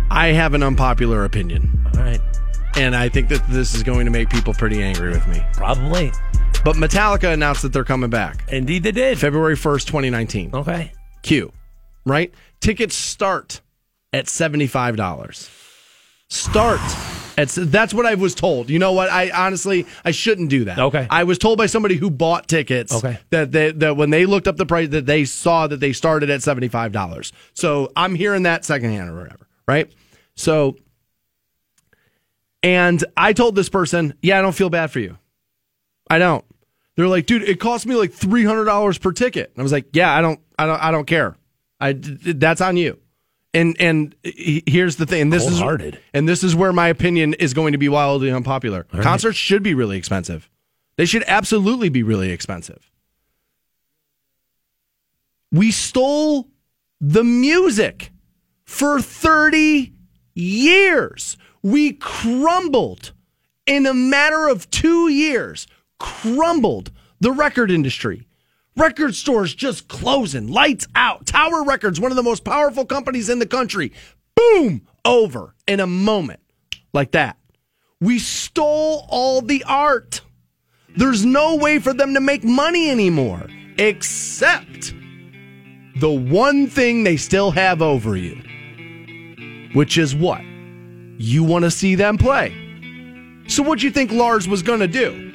I have an unpopular opinion, All right. and I think that this is going to make people pretty angry with me. Probably. But Metallica announced that they're coming back Indeed, they did. February 1st, 2019. Okay. Q, right? Tickets start at $75. Start at that's what I was told. You know what? I honestly I shouldn't do that. Okay. I was told by somebody who bought tickets Okay. that they, that when they looked up the price that they saw that they started at $75. So I'm hearing that secondhand or whatever, right? So and I told this person, "Yeah, I don't feel bad for you. I don't." They're like, "Dude, it cost me like $300 per ticket." And I was like, "Yeah, I don't I don't I don't care. I that's on you." And and here's the thing, and this is and this is where my opinion is going to be wildly unpopular. Concerts should be really expensive. They should absolutely be really expensive. We stole the music for 30 years. We crumbled in a matter of two years, crumbled the record industry. Record stores just closing, lights out. Tower Records, one of the most powerful companies in the country, boom, over in a moment like that. We stole all the art. There's no way for them to make money anymore except the one thing they still have over you, which is what? You want to see them play. So what do you think Lars was going to do?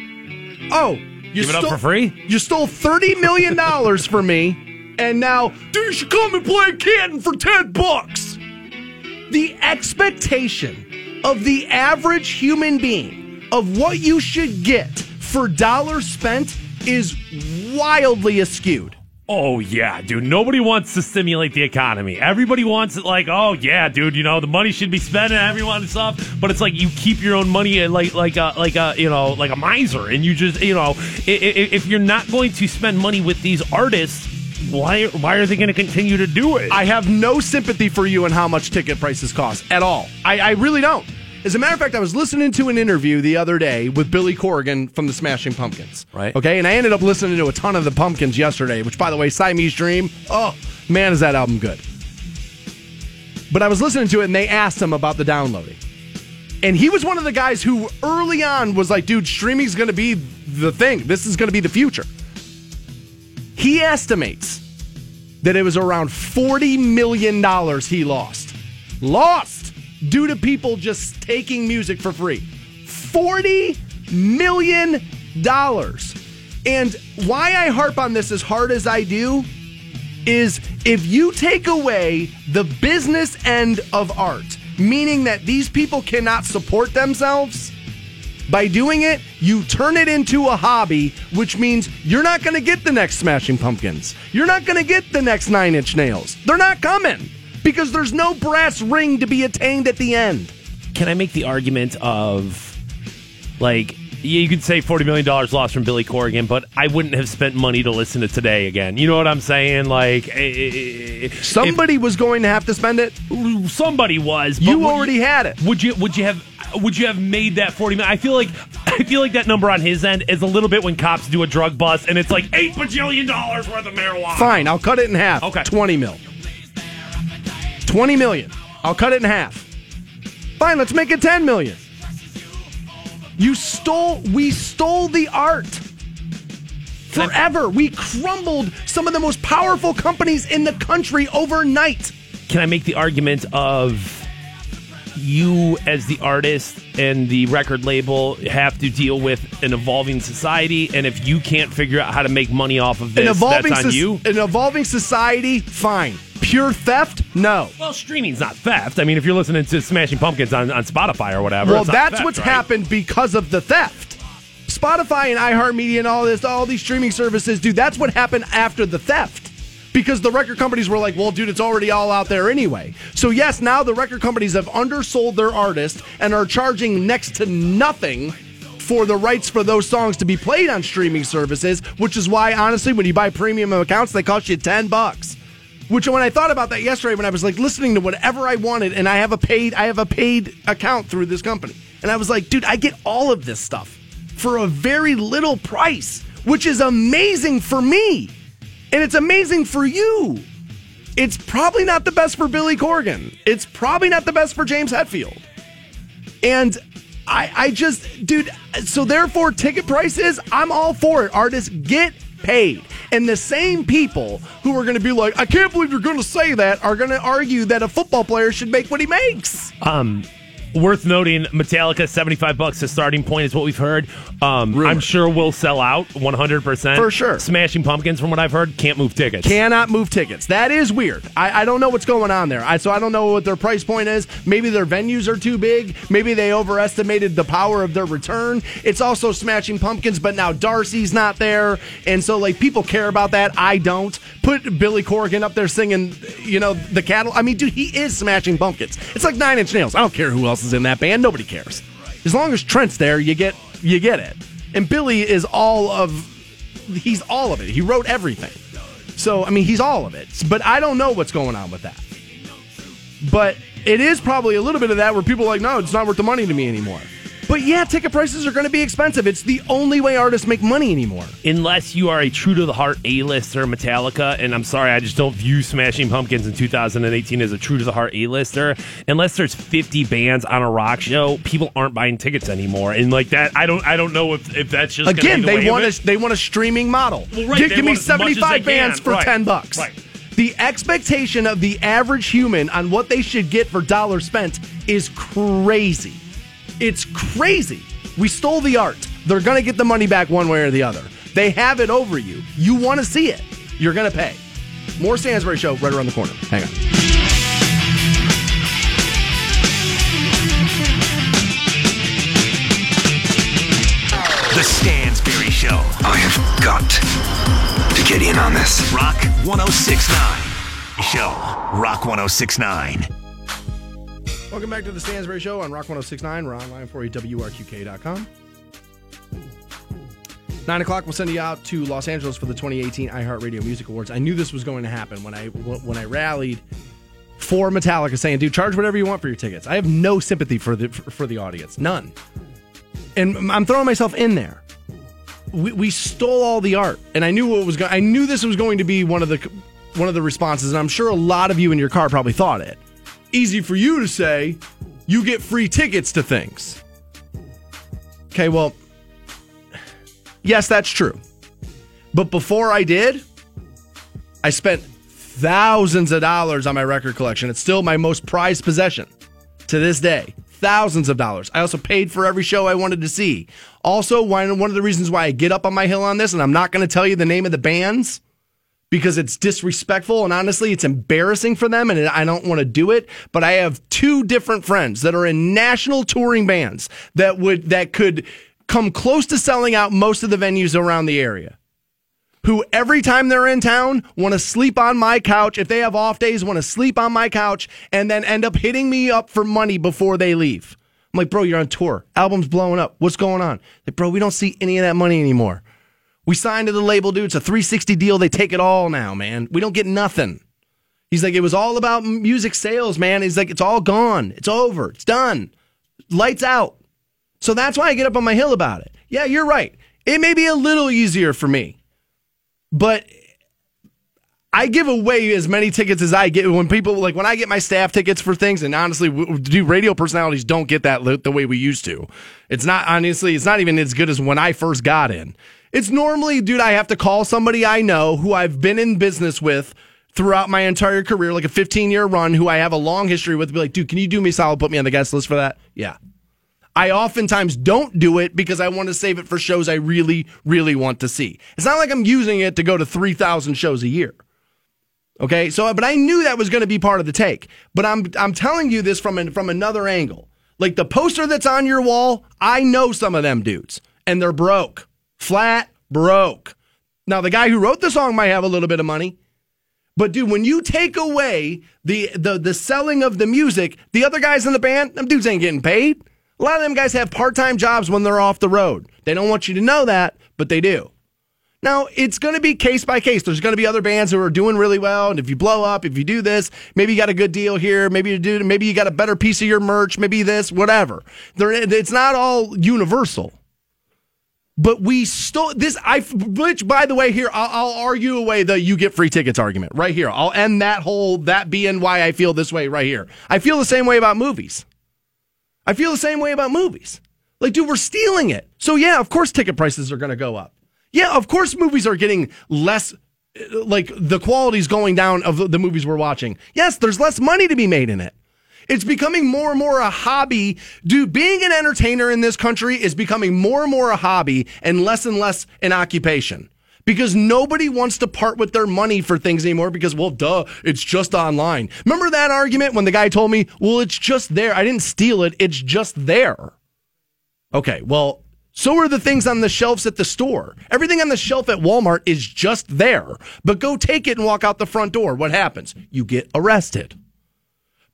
Oh, you Give it up stole, for free? You stole $30 million from me, and now, dude, you should come and play Canton for 10 bucks. The expectation of the average human being of what you should get for dollars spent is wildly askewed. Oh yeah, dude. Nobody wants to stimulate the economy. Everybody wants it like, oh yeah, dude. You know the money should be spent and everyone and stuff. But it's like you keep your own money and like like a like a you know like a miser, and you just you know if you're not going to spend money with these artists, why why are they going to continue to do it? I have no sympathy for you and how much ticket prices cost at all. I, I really don't. As a matter of fact, I was listening to an interview the other day with Billy Corgan from the Smashing Pumpkins. Right. Okay, and I ended up listening to a ton of the Pumpkins yesterday, which, by the way, Siamese Dream. Oh, man, is that album good. But I was listening to it and they asked him about the downloading. And he was one of the guys who early on was like, dude, streaming's going to be the thing. This is going to be the future. He estimates that it was around $40 million he lost. Lost due to people just taking music for free. $40 million. And why I harp on this as hard as I do is if you take away the business end of art, meaning that these people cannot support themselves, by doing it, you turn it into a hobby, which means you're not going to get the next Smashing Pumpkins. You're not going to get the next Nine Inch Nails. They're not coming because there's no brass ring to be attained at the end. Can I make the argument of like yeah, you could say forty million dollars lost from Billy Corgan, but I wouldn't have spent money to listen to today again. You know what I'm saying? Like eh, eh, eh, Somebody was going to have to spend it. somebody was. but You already had it. Would you? Would you have? Would you have made that forty million? I feel like I feel like that number on his end is a little bit when cops do a drug bust and it's like eight bajillion dollars worth of marijuana. Fine, I'll cut it in half. Okay. 20 mil. 20 million. I'll cut it in half. Fine, let's make it 10 million. You stole, we stole the art. Forever. We crumbled some of the most powerful companies in the country overnight. Can I make the argument of you as the artist and the record label have to deal with an evolving society, and if you can't figure out how to make money off of An this, evolving, that's on soc- you. an evolving society, fine. Pure theft? No. Well, streaming's not theft. I mean, if you're listening to Smashing Pumpkins on, on Spotify or whatever, Well, that's theft, what's right? happened because of the theft. Spotify and iHeartMedia and all this, all these streaming services, dude, that's what happened after the theft. Because the record companies were like, well, dude, it's already all out there anyway. So, yes, now the record companies have undersold their artists and are charging next to nothing for the rights for those songs to be played on streaming services, which is why, honestly, when you buy premium accounts, they cost you 10 bucks. Which when I thought about that yesterday, when I was like listening to whatever I wanted, and I have a paid, I have a paid account through this company, and I was like, dude, I get all of this stuff for a very little price, which is amazing for me, and it's amazing for you. It's probably not the best for Billy Corgan. It's probably not the best for James Hetfield. And I, I just, dude, so therefore, ticket prices, I'm all for it. Artists get paid. And the same people who are going to be like, I can't believe you're going to say that, are going to argue that a football player should make what he makes. Um, worth noting, Metallica seventy five bucks a starting point is what we've heard. Um, I'm sure we'll sell out one hundred percent For sure. Smashing Pumpkins, from what I've heard, can't move tickets. Cannot move tickets. That is weird. I, I don't know what's going on there. I, so I don't know what their price point is. Maybe their venues are too big. Maybe they overestimated the power of their return. It's also Smashing Pumpkins, but now Darcy's not there. And so, like, people care about that. I don't. Put Billy Corgan up there singing, you know, the cattle. I mean, dude, he is Smashing Pumpkins. It's like Nine Inch Nails. I don't care who else is in that band. Nobody cares. As long as Trent's there, you get you get it. And Billy is all of he's all of it. He wrote everything. So, I mean, he's all of it. But I don't know what's going on with that. But it is probably a little bit of that where people are like, no, it's not worth the money to me anymore. But yeah, ticket prices are going to be expensive. It's the only way artists make money anymore. Unless you are a true to the heart A-lister Metallica, and I'm sorry, I just don't view Smashing Pumpkins in 2018 as a true to the heart A-lister. Unless there's 50 bands on a rock show, people aren't buying tickets anymore. And like that, I don't, I don't know if, if that's just Again, the they want a they want a streaming model. Well, right, Give, give me want as much as 75 bands for Right. 10 bucks. Right. The expectation of the average human on what they should get for dollars spent is crazy. It's crazy. We stole the art. They're going to get the money back one way or the other. They have it over you. You want to see it. You're going to pay. More Stansberry Show right around the corner. Hang on. The Stansberry Show. I have got to get in on this. Rock 1069. Show. Rock 1069. Welcome back to the Stansberry Show on Rock 1069. We're online for you, WRQK.com. Nine o'clock, we'll send you out to Los Angeles for the 2018 iHeartRadio Music Awards. I knew this was going to happen when I when I rallied for Metallica, saying, "Dude, charge whatever you want for your tickets." I have no sympathy for the for the audience, none. And I'm throwing myself in there. We, we stole all the art, and I knew what was going. I knew this was going to be one of the one of the responses, and I'm sure a lot of you in your car probably thought it. Easy for you to say, you get free tickets to things. Okay, well, yes, that's true. But before I did, I spent thousands of dollars on my record collection. It's still my most prized possession to this day. Thousands of dollars. I also paid for every show I wanted to see. Also, one of the reasons why I get up on my hill on this, and I'm not going to tell you the name of the bands because it's disrespectful and honestly, it's embarrassing for them, and I don't want to do it. But I have two different friends that are in national touring bands that would that could come close to selling out most of the venues around the area who every time they're in town want to sleep on my couch. If they have off days, want to sleep on my couch and then end up hitting me up for money before they leave. I'm like, bro, you're on tour. Album's blowing up. What's going on? Like, bro, we don't see any of that money anymore. We signed to the label, dude. It's a 360 deal. They take it all now, man. We don't get nothing. He's like, it was all about music sales, man. He's like, it's all gone. It's over. It's done. Lights out. So that's why I get up on my hill about it. Yeah, you're right. It may be a little easier for me, but I give away as many tickets as I get when people like when I get my staff tickets for things. And honestly, do radio personalities don't get that the way we used to. It's not honestly, it's not even as good as when I first got in. It's normally, dude, I have to call somebody I know who I've been in business with throughout my entire career, like a 15 year run, who I have a long history with. Be like, dude, can you do me a solid? Put me on the guest list for that. Yeah. I oftentimes don't do it because I want to save it for shows I really, really want to see. It's not like I'm using it to go to 3,000 shows a year. Okay, so but I knew that was going to be part of the take. But I'm I'm telling you this from an, from another angle. Like the poster that's on your wall, I know some of them dudes, and they're broke, flat broke. Now the guy who wrote the song might have a little bit of money, but dude, when you take away the the the selling of the music, the other guys in the band, them dudes ain't getting paid. A lot of them guys have part time jobs when they're off the road. They don't want you to know that, but they do. Now, it's going to be case by case. There's going to be other bands who are doing really well. And if you blow up, if you do this, maybe you got a good deal here. Maybe you do, maybe you got a better piece of your merch. Maybe this, whatever. There, it's not all universal. But we stole this. I, which by the way, here I'll, I'll argue away the you get free tickets argument right here. I'll end that whole that being why I feel this way right here. I feel the same way about movies. I feel the same way about movies. Like, dude, we're stealing it. So yeah, of course, ticket prices are going to go up. Yeah, of course, movies are getting less. Like the quality's going down of the movies we're watching. Yes, there's less money to be made in it. It's becoming more and more a hobby. Dude, being an entertainer in this country is becoming more and more a hobby and less and less an occupation. Because nobody wants to part with their money for things anymore because, well, duh, it's just online. Remember that argument when the guy told me, well, it's just there. I didn't steal it, it's just there. Okay, well, so are the things on the shelves at the store. Everything on the shelf at Walmart is just there. But go take it and walk out the front door. What happens? You get arrested.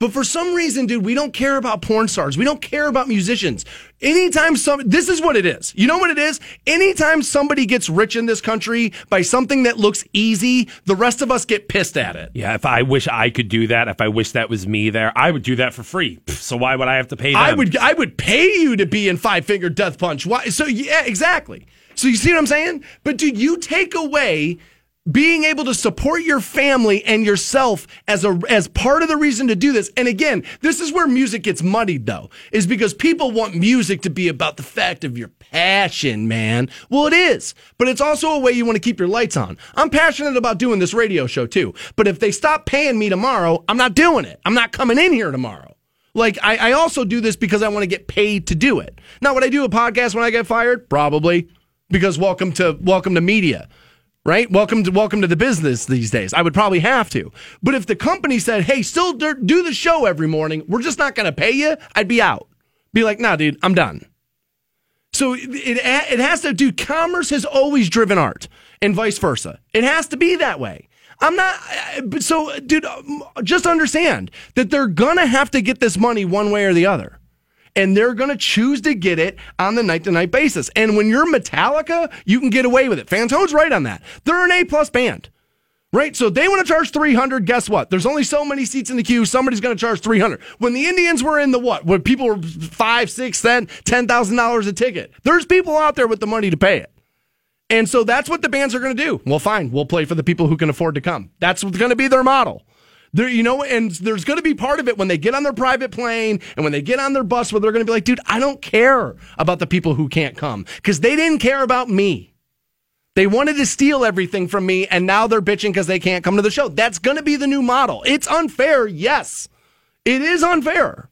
But for some reason, dude, we don't care about porn stars. We don't care about musicians. Anytime some, this is what it is. You know what it is? Anytime somebody gets rich in this country by something that looks easy, the rest of us get pissed at it. Yeah, if I wish I could do that, if I wish that was me there, I would do that for free. So why would I have to pay them? I would I would pay you to be in Five Finger Death Punch. Why? So yeah, exactly. So you see what I'm saying? But dude, you take away being able to support your family and yourself as a as part of the reason to do this. And again, this is where music gets muddied though, is because people want music to be about the fact of your passion, man. Well, it is, but it's also a way you want to keep your lights on. I'm passionate about doing this radio show too, but if they stop paying me tomorrow, I'm not doing it. I'm not coming in here tomorrow. Like I, I also do this because I want to get paid to do it. Now, would I do a podcast when I get fired? Probably, because welcome to welcome to media, right? Welcome to welcome to the business these days. I would probably have to. But if the company said, "Hey, still do the show every morning. We're just not going to pay you," I'd be out. Be like, "Nah, dude, I'm done." So it, it has to do. Commerce has always driven art, and vice versa. It has to be that way. I'm not. So, dude, just understand that they're gonna have to get this money one way or the other, and they're gonna choose to get it on the night to night basis. And when you're Metallica, you can get away with it. Fantone's right on that. They're an A plus band. Right? So they want to charge 300. Guess what? There's only so many seats in the queue. Somebody's going to charge 300. When the Indians were in the what? When people were five, six, thousand dollars a ticket. There's people out there with the money to pay it. And so that's what the bands are going to do. Well, fine. We'll play for the people who can afford to come. That's going to be their model. There, you know, and there's going to be part of it when they get on their private plane and when they get on their bus where they're going to be like, dude, I don't care about the people who can't come because they didn't care about me. They wanted to steal everything from me, and now they're bitching because they can't come to the show. That's going to be the new model. It's unfair, yes. It is unfair.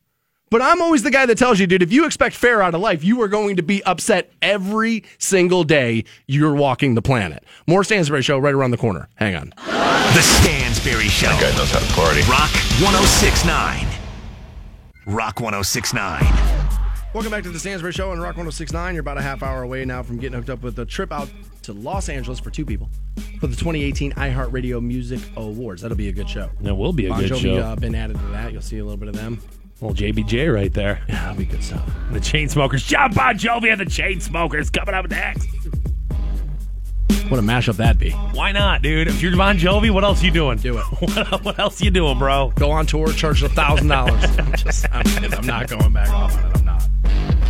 But I'm always the guy that tells you, dude, if you expect fair out of life, you are going to be upset every single day you're walking the planet. More Stansberry Show right around the corner. Hang on. The Stansberry Show. That guy knows how to party. Rock 1069. Rock 1069. Welcome back to the Stansberry Show on Rock 1069. You're about a half hour away now from getting hooked up with a trip out to Los Angeles for two people for the 2018 iHeartRadio Music Awards. That'll be a good show. That will be a Bon good Jovi show. uh, been added to that. You'll see a little bit of them. Well, JBJ right there. Yeah, that'll be good stuff. The Chainsmokers. Jon Bon Jovi and the Chainsmokers coming up next. What a mashup that'd be. Why not, dude? If you're Bon Jovi, what else you doing? Do it. [laughs] What, what else you doing, bro? Go on tour, charge a thousand dollars. [laughs] I'm just, I'm. I'm not going back off on it. I'm not.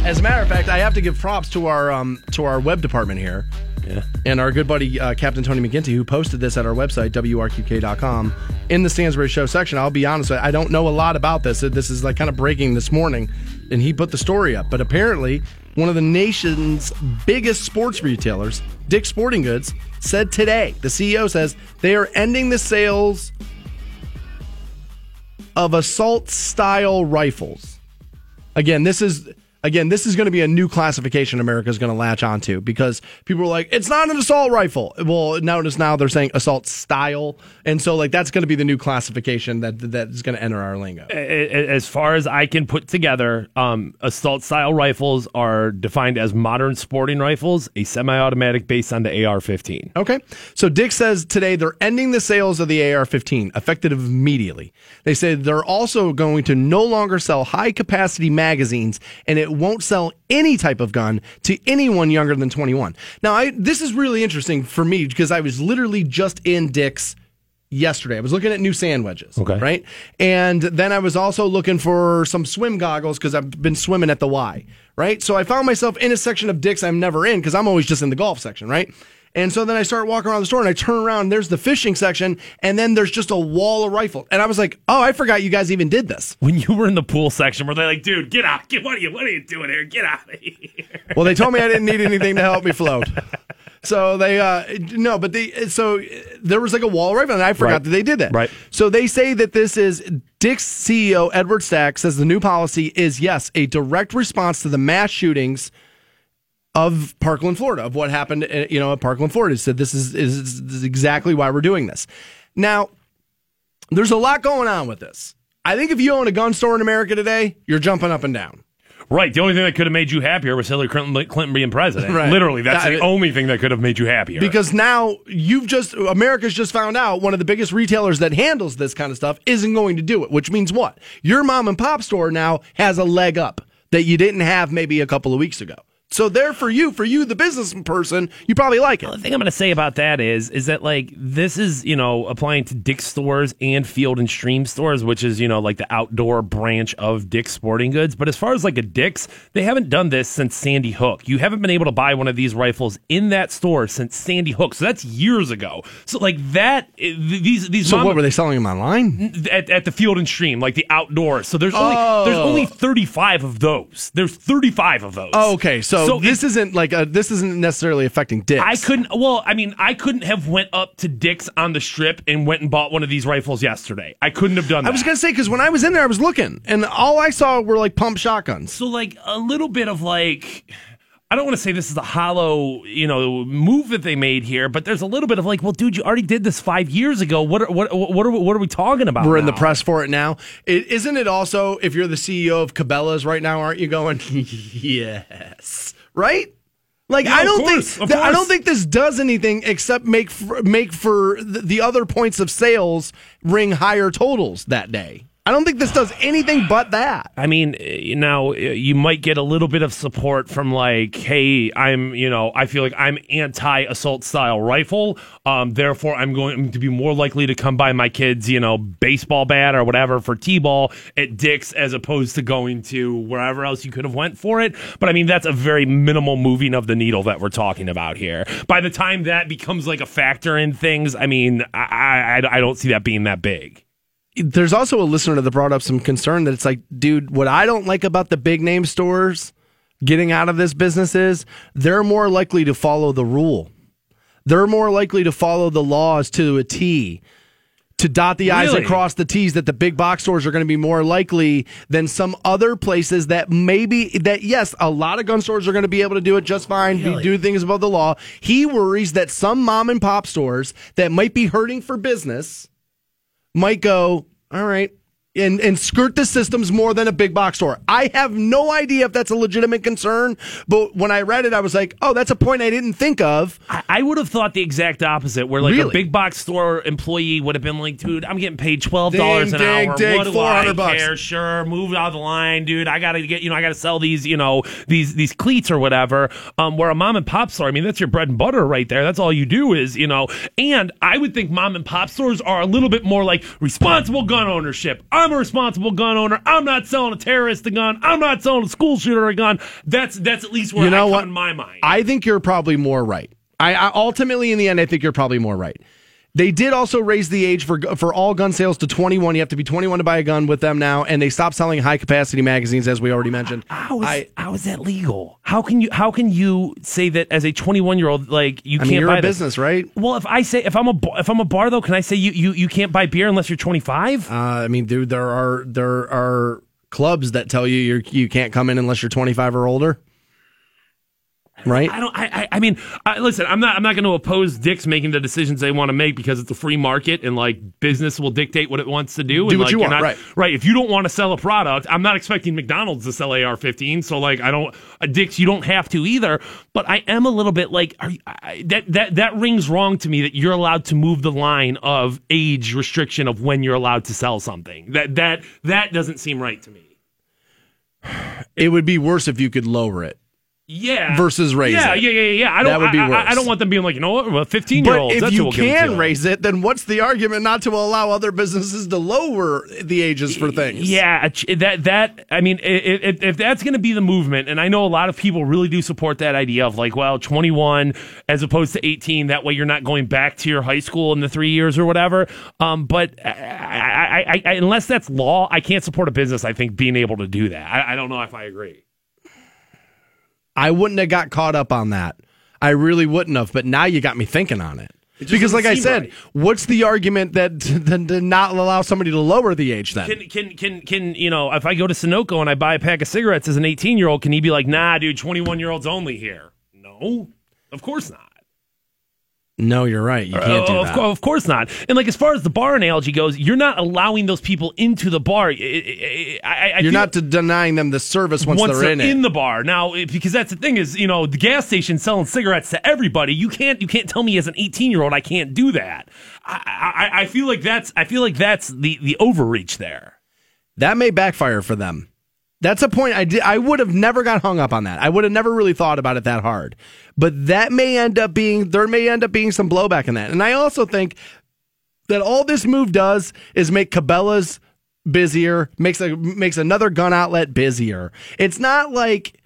As a matter of fact, I have to give props to our um to our web department here. Yeah. and our good buddy uh, Captain Tony McGinty, who posted this at our website, WRQK.com, in the Stansberry Show section. I'll be honest, I don't know a lot about this. This is like kind of breaking this morning, and he put the story up. But apparently, one of the nation's biggest sports retailers, Dick's Sporting Goods, said today, the CEO says they are ending the sales of assault style rifles. Again, this is again this is going to be a new classification America is going to latch onto because people are like, it's not an assault rifle. Well, notice now they're saying assault style, and so like that's going to be the new classification that that is going to enter our lingo. As far as I can put together, um, assault style rifles are defined as modern sporting rifles, a semi automatic based on the AR 15. Okay. So Dick says today they're ending the sales of the AR 15 effective immediately. They said they're also going to no longer sell high capacity magazines and it won't sell any type of gun to anyone younger than 21. Now, I, this is really interesting for me because I was literally just in Dick's yesterday. I was looking at new sand wedges. Okay. Right. And then I was also looking for some swim goggles because I've been swimming at the Y. Right. So I found myself in a section of Dick's I'm never in because I'm always just in the golf section. Right. And so then I start walking around the store and I turn around, and there's the fishing section, and then there's just a wall of rifles. And I was like, oh, I forgot you guys even did this. When you were in the pool section, were they like, dude, get out? Get, what, are you, what are you doing here? Get out of here. Well, they told me I didn't need [laughs] anything to help me float. So they uh no, but they so there was like a wall rifle, and I forgot Right. that they did that. Right. So they say that this is Dick's CEO Edward Stack says the new policy is yes a direct response to the mass shootings of Parkland, Florida, of what happened, uh, you know, at Parkland, Florida. He said this is, is this is exactly why we're doing this. Now, there's a lot going on with this. I think if you own a gun store in America today, you're jumping up and down. Right. The only thing that could have made you happier was Hillary Clinton, Clinton being president. Right. Literally, that's the only thing that could have made you happier. Because now you've just America's just found out one of the biggest retailers that handles this kind of stuff isn't going to do it, which means what? Your mom and pop store now has a leg up that you didn't have maybe a couple of weeks ago. So there for you, for you, the business person, you probably like it. the thing I'm going to say about that is, is that like this is you know applying to Dick's stores and Field and Stream stores, which is you know like the outdoor branch of Dick's Sporting Goods. But as far as like a Dick's, they haven't done this since Sandy Hook. You haven't been able to buy one of these rifles in that store since Sandy Hook. So that's years ago. So like that, eh, these these So mom- what were they selling them online? at, at the field and stream, like the outdoors. So there's only Oh. there's only 35 of those. There's 35 of those. Oh, okay. So, this it- isn't like a, this isn't necessarily affecting Dick's. I couldn't. Well, I mean, I couldn't have went up to Dick's on the strip and went and bought one of these rifles yesterday. I couldn't have done that. I was gonna say because when I was in there, I was looking, and all I saw were like pump shotguns. so like a little bit of like. I don't want to say this is a hollow, you know, move that they made here, but there's a little bit of like, well, dude, you already did this five years ago. What are, what what are we, what are we talking about? We're in the press for it now. It, isn't it also if you're the CEO of Cabela's right now, aren't you going? [laughs] yes, right? Like Yeah, I don't course, think of I don't think this does anything except make for, make for the, the other points of sales ring higher totals that day. I don't think this does anything but that. I mean, you know, you might get a little bit of support from like, hey, I'm, you know, I feel like I'm anti-assault style rifle, um, therefore I'm going to be more likely to come by my kids, you know, baseball bat or whatever for t-ball at Dick's as opposed to going to wherever else you could have went for it. But I mean, that's a very minimal moving of the needle that we're talking about here. By the time that becomes like a factor in things, I mean, I, I, I don't see that being that big. There's also a listener that brought up some concern that it's like, dude, what I don't like about the big name stores getting out of this business is they're more likely to follow the rule. They're more likely to follow the laws to a T, to dot the I's Really? and cross the T's, that the big box stores are going to be more likely than some other places that maybe, that yes, a lot of gun stores are going to be able to do it just fine, be, do things above the law. He worries that some mom and pop stores that might be hurting for business might go, all right, and, and skirt the systems more than a big box store. I have no idea if that's a legitimate concern, but when I read it, I was like, oh, that's a point I didn't think of. I, I would have thought the exact opposite, where like a big box store employee would have been like, "Dude, I'm getting paid twelve dollars an ding, hour. ding, what do I 400 bucks." care? Sure, move out of the line, dude. I gotta get, you know, I gotta sell these, you know, these these cleats or whatever. Um, where a mom and pop store, I mean, that's your bread and butter right there. That's all you do is, you know. And I would think mom and pop stores are a little bit more like responsible gun ownership. I'm a responsible gun owner. I'm not selling a terrorist a gun. I'm not selling a school shooter a gun. That's that's at least where you know I what? in my mind. I think you're probably more right. I, I ultimately, in the end, I think you're probably more right. They did also raise the age for for all gun sales to 21. You have to be 21 to buy a gun with them now, and they stopped selling high capacity magazines, as we already mentioned. How is, I, how is that legal? How can you how can you say that as a 21 year old like you I can't mean, you're buy a this? business, right? Well, if I say if I'm a bar- if I'm a bar though, can I say you you, you can't buy beer unless you're 25? Uh, I mean, dude, there are there are clubs that tell you you you can't come in unless you're 25 or older. Right? I don't. I. I, I mean, I, listen. I'm not. I'm not going to oppose Dick's making the decisions they want to make because it's a free market and like business will dictate what it wants to do. Do and, what like, you want, not- right. Right. If you don't want to sell a product, I'm not expecting McDonald's to sell AR-15. So like, I don't. Uh, Dick's, you don't have to either. But I am a little bit like, are you, I, that that that rings wrong to me that you're allowed to move the line of age restriction of when you're allowed to sell something. That that that doesn't seem right to me. It would be worse if you could lower it. Yeah. Versus raise yeah, it. Yeah, yeah, yeah, yeah. I don't. That would be I- I, I don't want them being like, you know what, well, 15 year But olds. if you give it can raise it, then what's the argument not to allow other businesses to lower the ages for things? Yeah, that that I mean, if, if that's going to be the movement, and I know a lot of people really do support that idea of like, well, 21 as opposed to 18. That way, you're not going back to your high school in the three years or whatever. Um, but I, I, I, I, unless that's law, I can't support a business. I think being able to do that. I don't know if I agree. I wouldn't have got caught up on that. I really wouldn't have. But now you got me thinking on it. just Because, like I said, right. what's the argument that [laughs] to, to not allow somebody to lower the age then? Can can can can you know if I go to Sunoco and I buy a pack of cigarettes as an 18 year old, can he be like, nah, dude, 21 year olds only here? No, of course not. No, you're right. You can't do of, that. of course not. And like as far as the bar analogy goes, you're not allowing those people into the bar. I- I, I, I You're feel- not to denying them the service once, once they're, in it. the bar now it- because that's the thing is you know the gas station selling cigarettes to everybody you can't you can't tell me as an 18 year old i can't do that I, I i feel like that's i feel like that's the the overreach there that may backfire for them. That's a point I did. I would have never got hung up on that. I would have never really thought about it that hard. But that may end up being there may end up being some blowback in that. And I also think that all this move does is make Cabela's busier, makes a makes another gun outlet busier. It's not like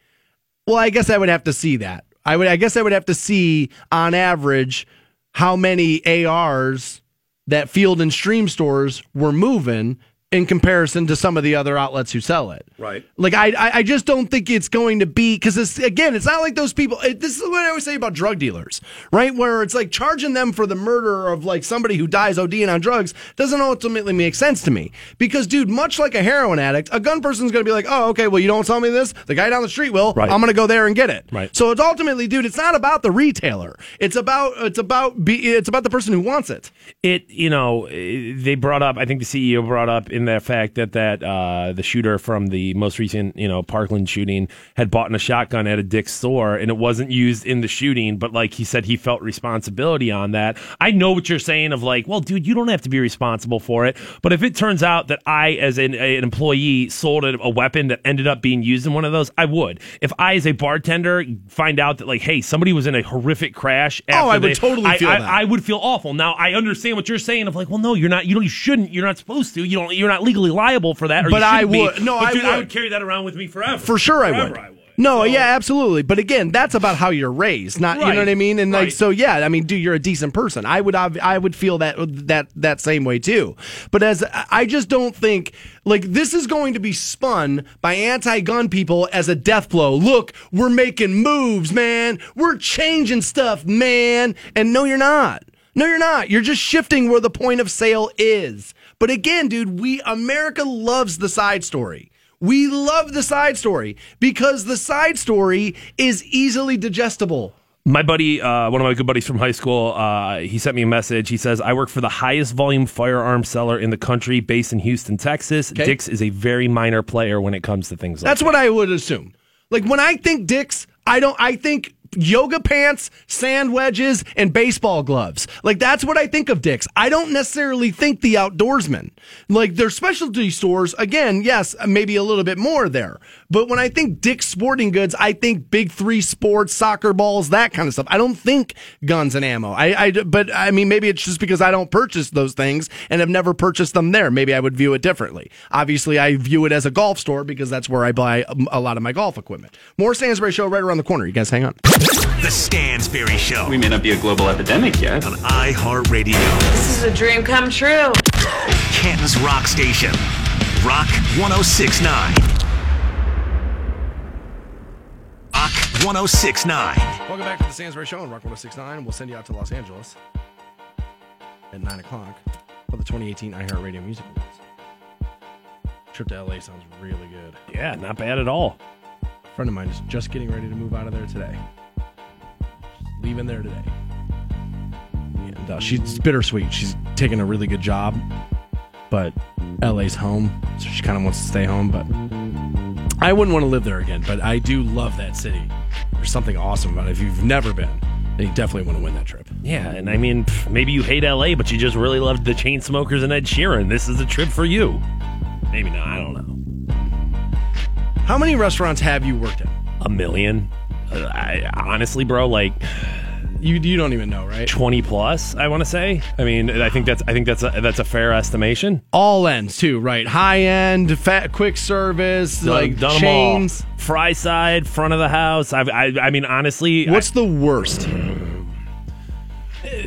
well, I guess I would have to see that. I would I guess I would have to see on average how many ARs that Field and Stream stores were moving in comparison to some of the other outlets who sell it. Right. Like I, I just don't think it's going to be because it's again, it's not like those people. It, this is what I always say about drug dealers, right? Where it's like charging them for the murder of like somebody who dies ODing on drugs doesn't ultimately make sense to me. Because dude, much like a heroin addict, a gun person's going to be like, oh, okay, well you don't sell me this, the guy down the street will. Right. I'm going to go there and get it. Right. So it's ultimately, dude, it's not about the retailer. It's about it's about be it's about the person who wants it. it you know eh, they brought up i think the ceo brought up in the fact that that uh, the shooter from the most recent you know parkland shooting had bought a shotgun at a dick's store and it wasn't used in the shooting but like he said he felt responsibility on that i know what you're saying of like well dude you don't have to be responsible for it but if it turns out that i as an, an employee sold a, a weapon that ended up being used in one of those i would if i as a bartender find out that like hey somebody was in a horrific crash Oh, I would they- totally I- feel I- that. I would feel awful. Now I understand what you're saying of like, well, no, you're not. You don't. You shouldn't. You're not supposed to. You don't. You're not legally liable for that. Or But you I shouldn't be. would- no, But I dude, I would. would carry that around with me forever. For sure, I would. I would. No, So- yeah, absolutely. But again, that's about how you're raised, not you know what I mean. And like, right. so yeah, I mean, dude, you're a decent person. I would, I would feel that that that same way too. But as I just don't think like this is going to be spun by anti-gun people as a death blow. Look, we're making moves, man. We're changing stuff, man. And no, you're not. No, you're not. You're just shifting where the point of sale is. But again, dude, we America loves the side story. We love the side story because the side story is easily digestible. My buddy, uh, one of my good buddies from high school, uh, he sent me a message. He says, I work for the highest volume firearm seller in the country based in Houston, Texas. Okay. Dick's is a very minor player when it comes to things like That's that. what I would assume. Like when I think Dick's, I don't I think yoga pants, sand wedges, and baseball gloves. Like that's what I think of Dick's. I don't necessarily think the outdoorsman. Like their specialty stores, again, yes, maybe a little bit more there. But when I think Dick's Sporting Goods, I think big three sports, soccer balls, that kind of stuff. I don't think guns and ammo. I, I but I mean maybe it's just because I don't purchase those things and have never purchased them there. Maybe I would view it differently. Obviously, I view it as a golf store because that's where I buy a, a lot of my golf equipment. More Stansberry Show right around the corner. You guys hang on. The Stansberry Show We may not be a global epidemic yet. on iHeartRadio, This is a dream come true. Canton's Rock Station. Rock 1069. Rock 1069. Welcome back to the Stansberry Show on Rock 1069. We'll send you out to Los Angeles at 9 o'clock for the 2018 iHeartRadio Music Awards. Trip to LA sounds really good. Yeah, not bad at all. A friend of mine is just getting ready to move out of there today. She's leaving there today. And uh, she's bittersweet. She's taking a really good job, but LA's home, so she kind of wants to stay home. But I wouldn't want to live there again. But I do love that city. There's something awesome about it. If you've never been, then you definitely want to win that trip. Yeah, and I mean, pff, maybe you hate LA, but you just really loved the Chainsmokers and Ed Sheeran. This is a trip for you. Maybe not. I don't know. How many restaurants have you worked at? A million. Uh, I, honestly, bro, like You you don't even know, right? twenty plus. I want to say. I mean, I think that's I think that's a, that's a fair estimation. All ends too, right? High end, fat, quick service, like Done chains. Fry side, front of the house. I've, I I mean, honestly, What's the worst?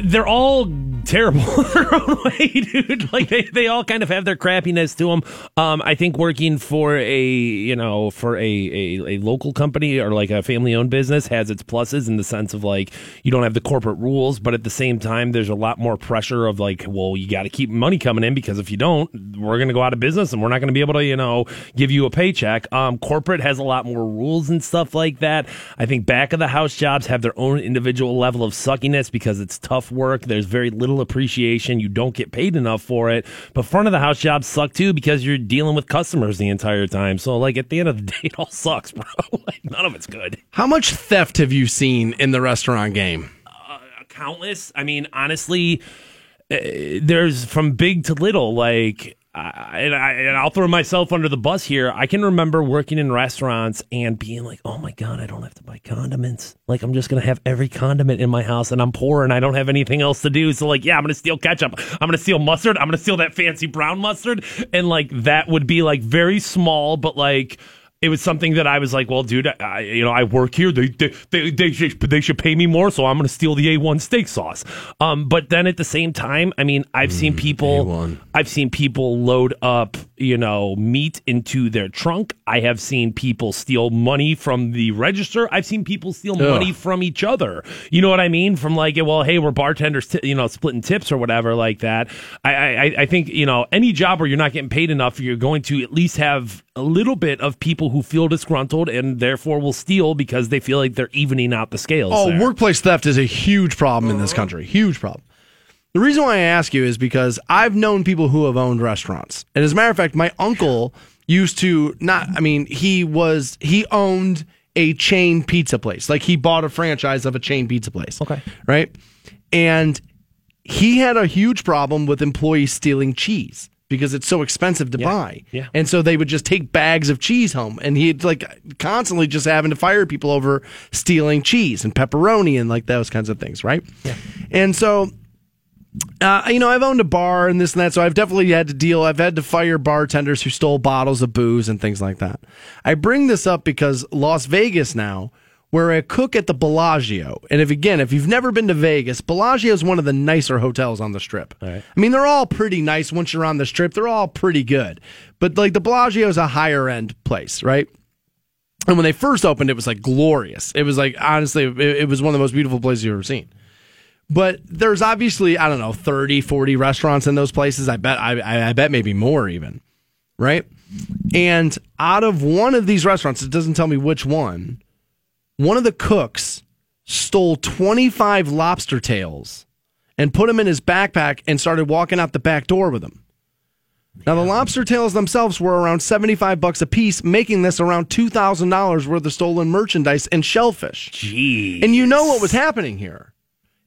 they're all terrible [laughs] their own way, dude. Like they, they all kind of have their crappiness to them. Um, I think working for a you know for a, a, a local company or like a family owned business has its pluses in the sense of like you don't have the corporate rules, but at the same time there's a lot more pressure of like, well, you got to keep money coming in because if you don't, we're going to go out of business and we're not going to be able to you know give you a paycheck. Um, corporate has a lot more rules and stuff like that. I think back of the house jobs have their own individual level of suckiness because it's tough work. There's very little appreciation. You don't get paid enough for it. But front of the house jobs suck too because you're dealing with customers the entire time. So like at the end of the [laughs] day, it all sucks, bro. [laughs] like none of it's good. How much theft have you seen in the restaurant game? Countless. I mean, honestly, uh, there's from big to little. Like I, and, I, and I'll throw myself under the bus here. I can remember working in restaurants and being like, "Oh my god, I don't have to buy condiments. Like I'm just gonna have every condiment in my house, and I'm poor and I don't have anything else to do. So like, yeah, I'm gonna steal ketchup. I'm gonna steal mustard. I'm gonna steal that fancy brown mustard, and like that would be like very small, but like." It was something that I was like, well, dude, I, you know, I work here. They they they they should, they should pay me more, so I'm going to steal the A1 steak sauce. Um, but then at the same time, I mean, I've seen people, A1. I've seen people load up, you know, meat into their trunk. I have seen people steal money from the register. I've seen people steal Ugh. money from each other. You know what I mean? From like, well, hey, we're bartenders, t- you know, splitting tips or whatever like that. I, I, I think you know, any job where you're not getting paid enough, you're going to at least have a little bit of people who feel disgruntled and therefore will steal because they feel like they're evening out the scales. Oh, there. workplace theft is a huge problem in this uh-huh. country. Huge problem. The reason why I ask you is because I've known people who have owned restaurants. And as a matter of fact, my uncle used to not, I mean, he was, he owned a chain pizza place. Like he bought a franchise of a chain pizza place. Okay. Right. And he had a huge problem with employees stealing cheese because it's so expensive to buy. yeah. And so they would just take bags of cheese home and he'd like constantly just having to fire people over stealing cheese and pepperoni and like those kinds of things, right? Yeah. And so uh, you know, I've owned a bar and this and that, so I've definitely had to deal. I've had to fire bartenders who stole bottles of booze and things like that. I bring this up because Las Vegas now, where a cook at the Bellagio, and if again, if you've never been to Vegas, Bellagio is one of the nicer hotels on the strip. I mean, they're all pretty nice once you're on the strip. They're all pretty good, but like the Bellagio is a higher end place, right? And when they first opened, it was like glorious. It was like honestly, it, it was one of the most beautiful places you've ever seen. But there's obviously, I don't know, 30, 40 restaurants in those places. I bet, I, I I bet maybe more even. Right. And out of one of these restaurants, it doesn't tell me which one, one of the cooks stole 25 lobster tails and put them in his backpack and started walking out the back door with them. Now the lobster tails themselves were around 75 bucks a piece, making this around $2,000 worth of stolen merchandise and shellfish. Jeez. And you know what was happening here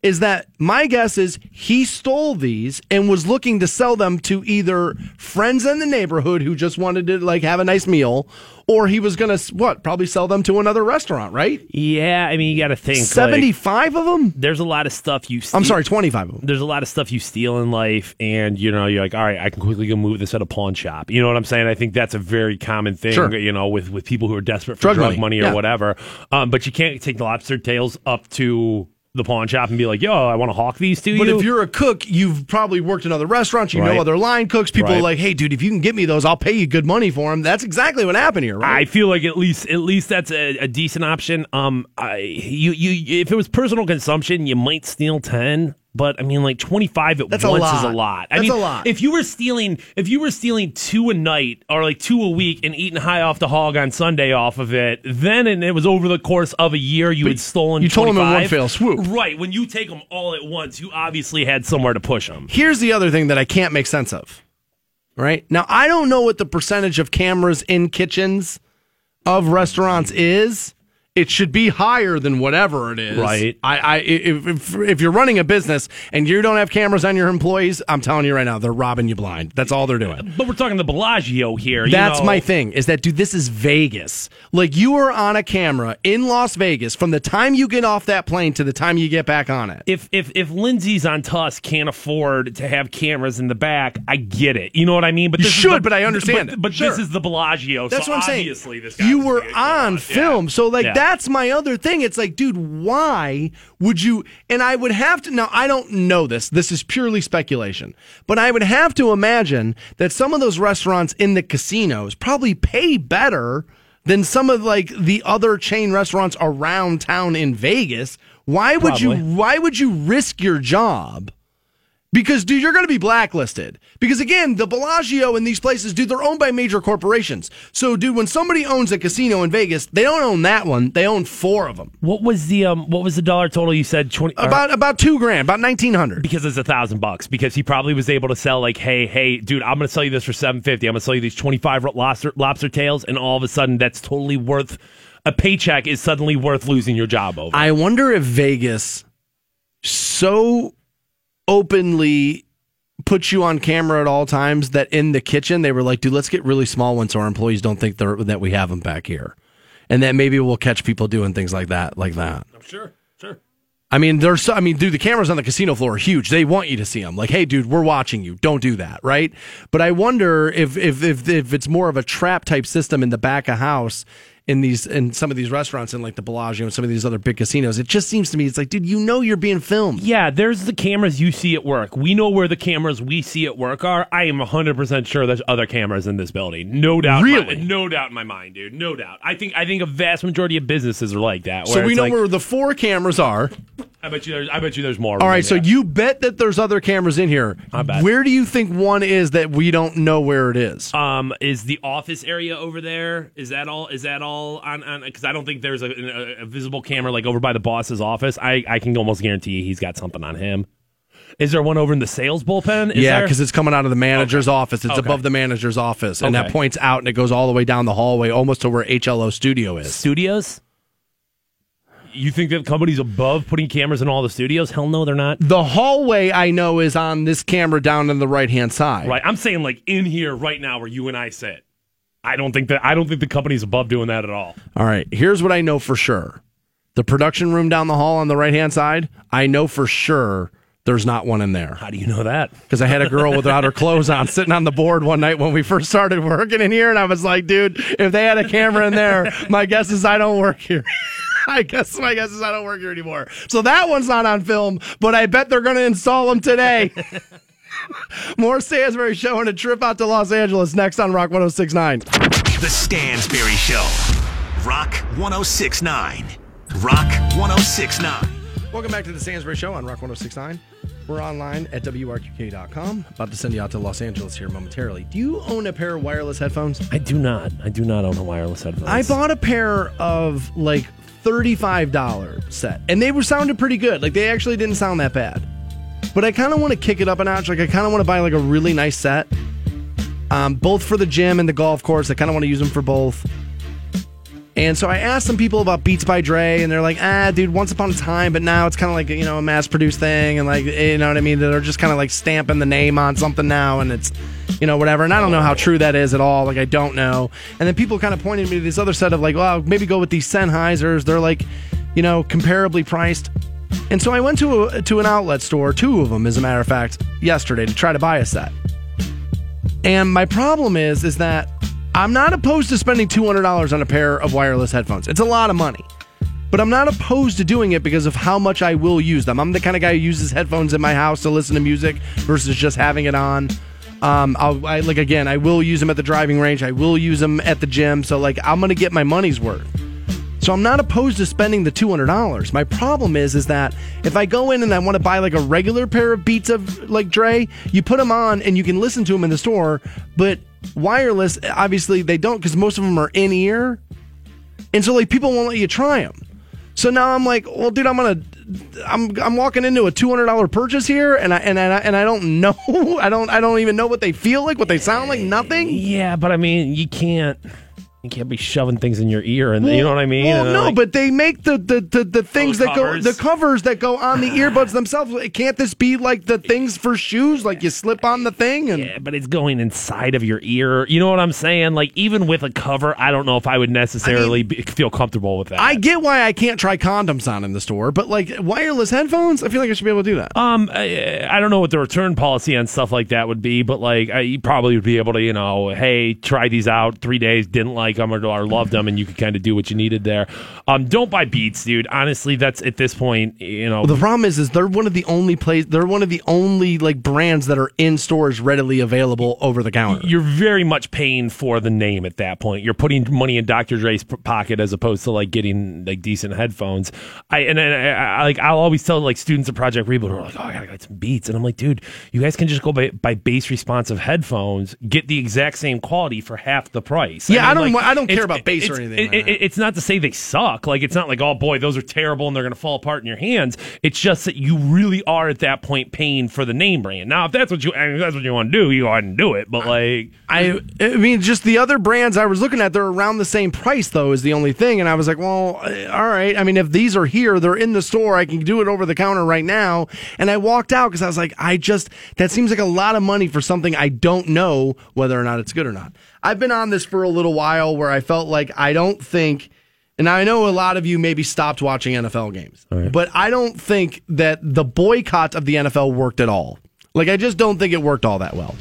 is that my guess is he stole these and was looking to sell them to either friends in the neighborhood who just wanted to like have a nice meal or he was going to what probably sell them to another restaurant right Yeah, I mean, you got to think. like, 75 of them there's a lot of stuff you. Steal. i'm sorry 25 of them There's a lot of stuff you steal in life, and you know you're like, all right, I can quickly go move this at a pawn shop. You know what I'm saying? I think that's a very common thing. Sure. You know, with with people who are desperate for Drug drug, money, money, or yeah. whatever. Um, but you can't take the lobster tails up to the pawn shop and be like, yo, I want to hawk these to but you. if you're a cook, you've probably worked in other restaurants. You know other line cooks. People are like, "Hey, dude, if you can get me those, I'll pay you good money for them." That's exactly what happened here, right? I feel like at least at least that's a, a decent option. Um, I you you if it was personal consumption, you might steal ten. But I mean, like twenty five at That's a once is a lot. I That's mean, a lot. If you were stealing, if you were stealing two a night or like two a week and eating high off the hog on Sunday off of it, then and it was over the course of a year you had stolen. you told 'em in one fail swoop. right? When you take them all at once, you obviously had somewhere to push them. Here's the other thing that I can't make sense of. Right now, I don't know what the percentage of cameras in kitchens of restaurants is. It should be higher than whatever it is. Right. I, I if, if if you're running a business and you don't have cameras on your employees, I'm telling you right now, they're robbing you blind. That's all they're doing. But we're talking the Bellagio here. you That's know. my thing. Is that dude? This is Vegas. Like you are on a camera in Las Vegas from the time you get off that plane to the time you get back on it. if if if Lindsay's on Tusk can't afford to have cameras in the back, I get it. You know what I mean? But You should, the- but I understand but, it. But Sure. this is the Bellagio. That's so what I'm saying. obviously This You were on film, Yeah. so like Yeah. That's my other thing. It's like, dude, why would you? And I would have to. Now, I don't know this. This is purely speculation. But I would have to imagine that some of those restaurants in the casinos probably pay better than some of like the other chain restaurants around town in Vegas. Why would you? Why would you risk your job? Because, dude, you're going to be blacklisted. Because again, the Bellagio and these places, dude, they're owned by major corporations. So, dude, when somebody owns a casino in Vegas, they don't own that one. They own four of them. What was the um? What was the dollar total you said? Twenty or- About about two grand, about nineteen hundred. because it's a thousand bucks. Because he probably was able to sell like, hey, hey, dude, I'm going to sell you this for seven fifty. I'm going to sell you these twenty five lobster lobster tails, and all of a sudden, that's totally worth a paycheck. Is suddenly worth losing your job over. I wonder if Vegas so openly put you on camera at all times that in the kitchen they were like, dude, let's get really small ones so our employees don't think they're, that we have them back here, and that maybe we'll catch people doing things like that, like that. I'm sure, sure. I mean, there's, I mean, dude, the cameras on the casino floor are huge. They want you to see them. Like, hey, dude, we're watching you. Don't do that, right? But I wonder if if if, if it's more of a trap type system in the back of house in these in some of these restaurants in like the Bellagio and some of these other big casinos. It just seems to me it's like, dude, you know, you're being filmed. Yeah, there's the cameras you see at work. We know where the cameras we see at work are. I am 100% sure there's other cameras in this building. No doubt. Really? no doubt in my mind, dude. No doubt. I think I think a vast majority of businesses are like that. So we know like- where the four cameras are. I bet you there's I bet you there's more. All right, so you bet that there's other cameras in here. I bet. Where do you think one is that we don't know where it is? Um, is the office area over there? Is that all? Is that all on? Because I don't think there's a, a, a visible camera like over by the boss's office. I I can almost guarantee he's got something on him. Is there one over in the sales bullpen? Is yeah, because it's coming out of the manager's office. It's Okay. above the manager's office, and that points out and it goes all the way down the hallway, almost to where HLO Studio is. studios. You think that company's above putting cameras in all the studios? Hell no, they're not. The hallway I know is on this camera down on the right hand side. Right, I'm saying like in here right now where you and I sit. I don't think that I don't think the company's above doing that at all. All right. Here's what I know for sure. The production room down the hall on the right hand side, I know for sure there's not one in there. How do you know that? [laughs] Because I had a girl without her clothes on sitting on the board one night when we first started working in here, and I was like, dude, if they had a camera in there, my guess is I don't work here. [laughs] I guess my guess is I don't work here anymore. So that one's not on film, but I bet they're going to install them today. [laughs] More Stansberry Show and a trip out to Los Angeles next on Rock 1069. The Stansberry Show. Rock 1069. Rock 1069. Welcome back to the Stansberry Show on Rock 1069. We're online at WRQK.com. About to send you out to Los Angeles here momentarily. Do you own a pair of wireless headphones? I do not. I do not own a wireless headphones. I bought a pair of like $35 set, and they were sounded pretty good. Like they actually didn't sound that bad. But I kind of want to kick it up a notch. Like I kind of want to buy like a really nice set, um, both for the gym and the golf course. I kind of want to use them for both. And so I asked some people about Beats by Dre, and they're like, ah, dude, once upon a time, but now it's kind of like, you know, a mass produced thing. And like, you know what I mean? They're just kind of like stamping the name on something now, and it's, you know, whatever. And I don't know how true that is at all. Like, I don't know. And then people kind of pointed me to this other set of like, well, maybe go with these Sennheisers. They're like, you know, comparably priced. And so I went to a, to an outlet store, two of them, as a matter of fact, yesterday to try to buy a set. And my problem is, is that I'm not opposed to spending $200 on a pair of wireless headphones. It's a lot of money. But I'm not opposed to doing it because of how much I will use them. I'm the kind of guy who uses headphones in my house to listen to music versus just having it on. Um, I'll, I like again. I will use them at the driving range. I will use them at the gym. So like, I'm gonna get my money's worth. So I'm not opposed to spending the two hundred dollars. My problem is, is that if I go in and I want to buy like a regular pair of Beats of like Dre, you put them on and you can listen to them in the store. But wireless, obviously they don't because most of them are in ear, and so like people won't let you try them. So now I'm like, well, dude, I'm gonna, I'm, I'm walking into a two hundred dollar purchase here, and I and I and I don't [laughs] know, I don't, I don't even know what they feel like, what they sound like, nothing. Yeah, but I mean, you can't. You can't be shoving things in your ear, and you know what I mean. Well, no, like- but they make the the, the, the things the that go the covers that go on the earbuds themselves. Can't this be like the things for shoes? Like you slip on the thing and Yeah, but it's going inside of your ear. You know what I'm saying? Like even with a cover, I don't know if I would necessarily be, feel comfortable with that. I get why I can't try condoms on in the store, but like wireless headphones, I feel like I should be able to do that. um, I, I don't know what the return policy on stuff like that would be, but like I, you probably would be able to, you know, hey, try these out three days, didn't like like them or, or loved them, and you could kind of do what you needed there. Um, don't buy Beats, dude. Honestly, that's at this point, you know. Well, the problem is, is they're one of the only plays. They're one of the only like brands that are in stores readily available over the counter. you're very much paying for the name at that point. You're putting money in Dr. Dre's pocket as opposed to like getting like decent headphones. I and, and I, I, like I'll always tell like students of Project Reboot who are like, oh, I gotta get some Beats, and I'm like, dude, you guys can just go by, by bass responsive headphones, get the exact same quality for half the price. Yeah, I don't like, I don't care about bass or anything it- it- it's not to say they suck. Like it's not like oh boy, those are terrible and they're gonna fall apart in your hands. It's just that you really are at that point paying for the name brand. Now, if that's what you I mean, that's what you want to do, you go ahead and do it. But like. I I mean, just the other brands I was looking at, they're around the same price though. Is the only thing, and I was like, well, uh, all right. I mean, if these are here, they're in the store. I can do it over the counter right now. And I walked out because I was like, I just that seems like a lot of money for something I don't know whether or not it's good or not. I've been on this for a little while where I felt like I don't think. And I know a lot of you maybe stopped watching NFL games, but I don't think that the boycott of the NFL worked at all. Like, I just don't think it worked all that well.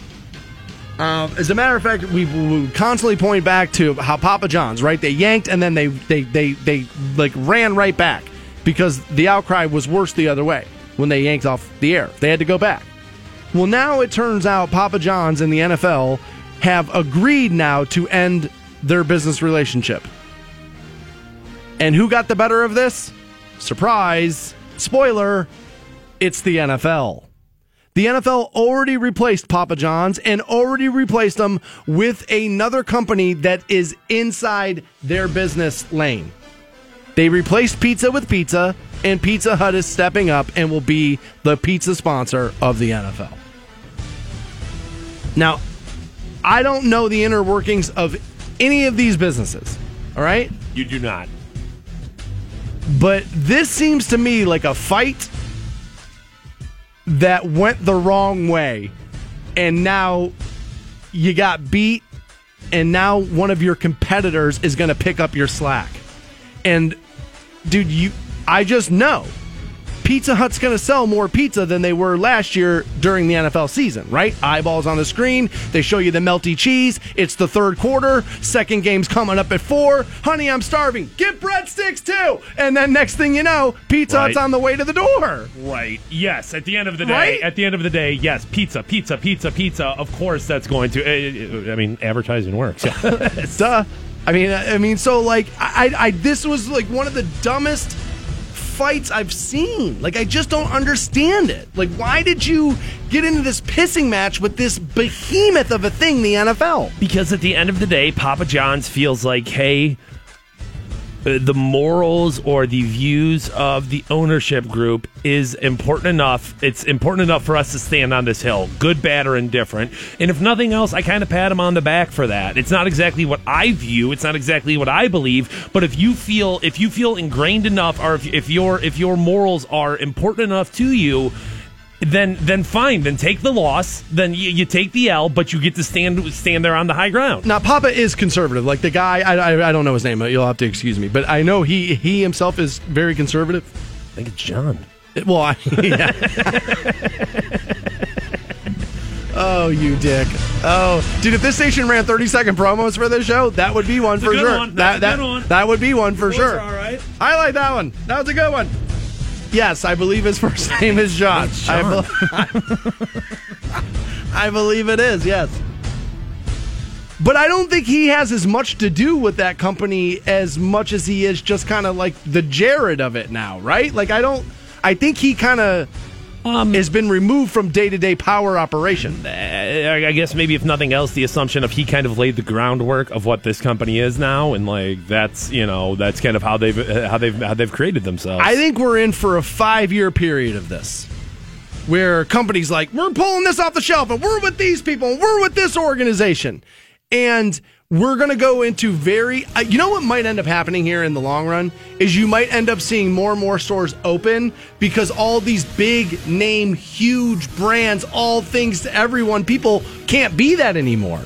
Um, as a matter of fact, we, we constantly point back to how Papa John's, right? They yanked and then they, they, they, they like ran right back because the outcry was worse the other way when they yanked off the air. They had to go back. Well, now it turns out Papa John's and the NFL have agreed now to end their business relationship. And who got the better of this? Surprise! Spoiler, it's the NFL. The NFL already replaced Papa John's and already replaced them with another company that is inside their business lane. They replaced pizza with pizza, and Pizza Hut is stepping up and will be the pizza sponsor of the NFL. Now, I don't know the inner workings of any of these businesses, all right? You do not. But this seems to me like a fight that went the wrong way. And now you got beat, and now one of your competitors is going to pick up your slack. And, dude, you, I just know Pizza Hut's going to sell more pizza than they were last year during the NFL season, right? Eyeballs on the screen. They show you the melty cheese. It's the third quarter. Second game's coming up at four. Honey, I'm starving. Get breadsticks too. And then next thing you know, Pizza Right. Hut's on the way to the door. Right. Yes. At the end of the day, Right? at the end of the day, yes. Pizza, pizza, pizza, pizza. Of course, that's going to. uh, I mean, advertising works. [laughs] Duh. I mean, I mean, so like, I, I, this was like one of the dumbest fights I've seen. Like, I just don't understand it. Like, why did you get into this pissing match with this behemoth of a thing, the NFL? because at the end of the day, Papa John's feels like, hey, Uh, the morals or the views of the ownership group is important enough. It's important enough for us to stand on this hill, good, bad, or indifferent. And if nothing else, I kind of pat him on the back for that. It's not exactly what I view. It's not exactly what I believe. But if you feel if you feel ingrained enough, or if, if your if your morals are important enough to you. Then, then fine. Then take the loss. Then you, you take the L, but you get to stand stand there on the high ground. Now, Papa is conservative. Like the guy, I, I, I don't know his name. You'll have to excuse me, but I know he he himself is very conservative. I think it's John. Well, I, [laughs] yeah. oh, you dick. Oh, dude, if this station ran 30 second promos for this show, that would be one It's a for good sure. one. That, That's a that, one. that would be one for sure. all right. I like that one. That was a good one. Yes, I believe his first [laughs] name is John. I, bel- [laughs] I believe it is, yes. But I don't think he has as much to do with that company as much as he is just kind of like the Jared of it now, right? Like I don't I think he kind of Um, has been removed from day-to-day power operation. I I guess maybe if nothing else, the assumption of he kind of laid the groundwork of what this company is now, and like that's you know that's kind of how they've uh, how they've how they've created themselves. I think we're in for a five-year period of this. Where companies like, we're pulling this off the shelf and we're with these people and we're with this organization. And we're going to go into very, uh, you know what might end up happening here in the long run? Is you might end up seeing more and more stores open because all these big name, huge brands, all things to everyone, people can't be that anymore.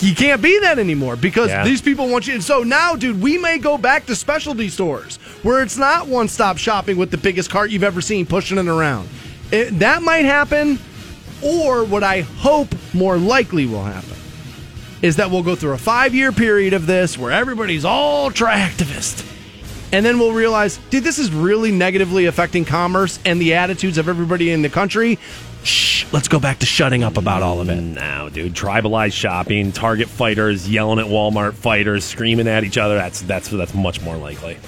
You can't be that anymore because Yeah. these people want you. And so now, dude, we may go back to specialty stores where it's not one stop shopping with the biggest cart you've ever seen pushing it around. It, that might happen, or what I hope more likely will happen is that we'll go through a five year period of this where everybody's ultra activist. And then we'll realize, dude, this is really negatively affecting commerce and the attitudes of everybody in the country. Shh, let's go back to shutting up about all of it. Now, dude, tribalized shopping, Target fighters yelling at Walmart fighters, screaming at each other. That's that's that's much more likely.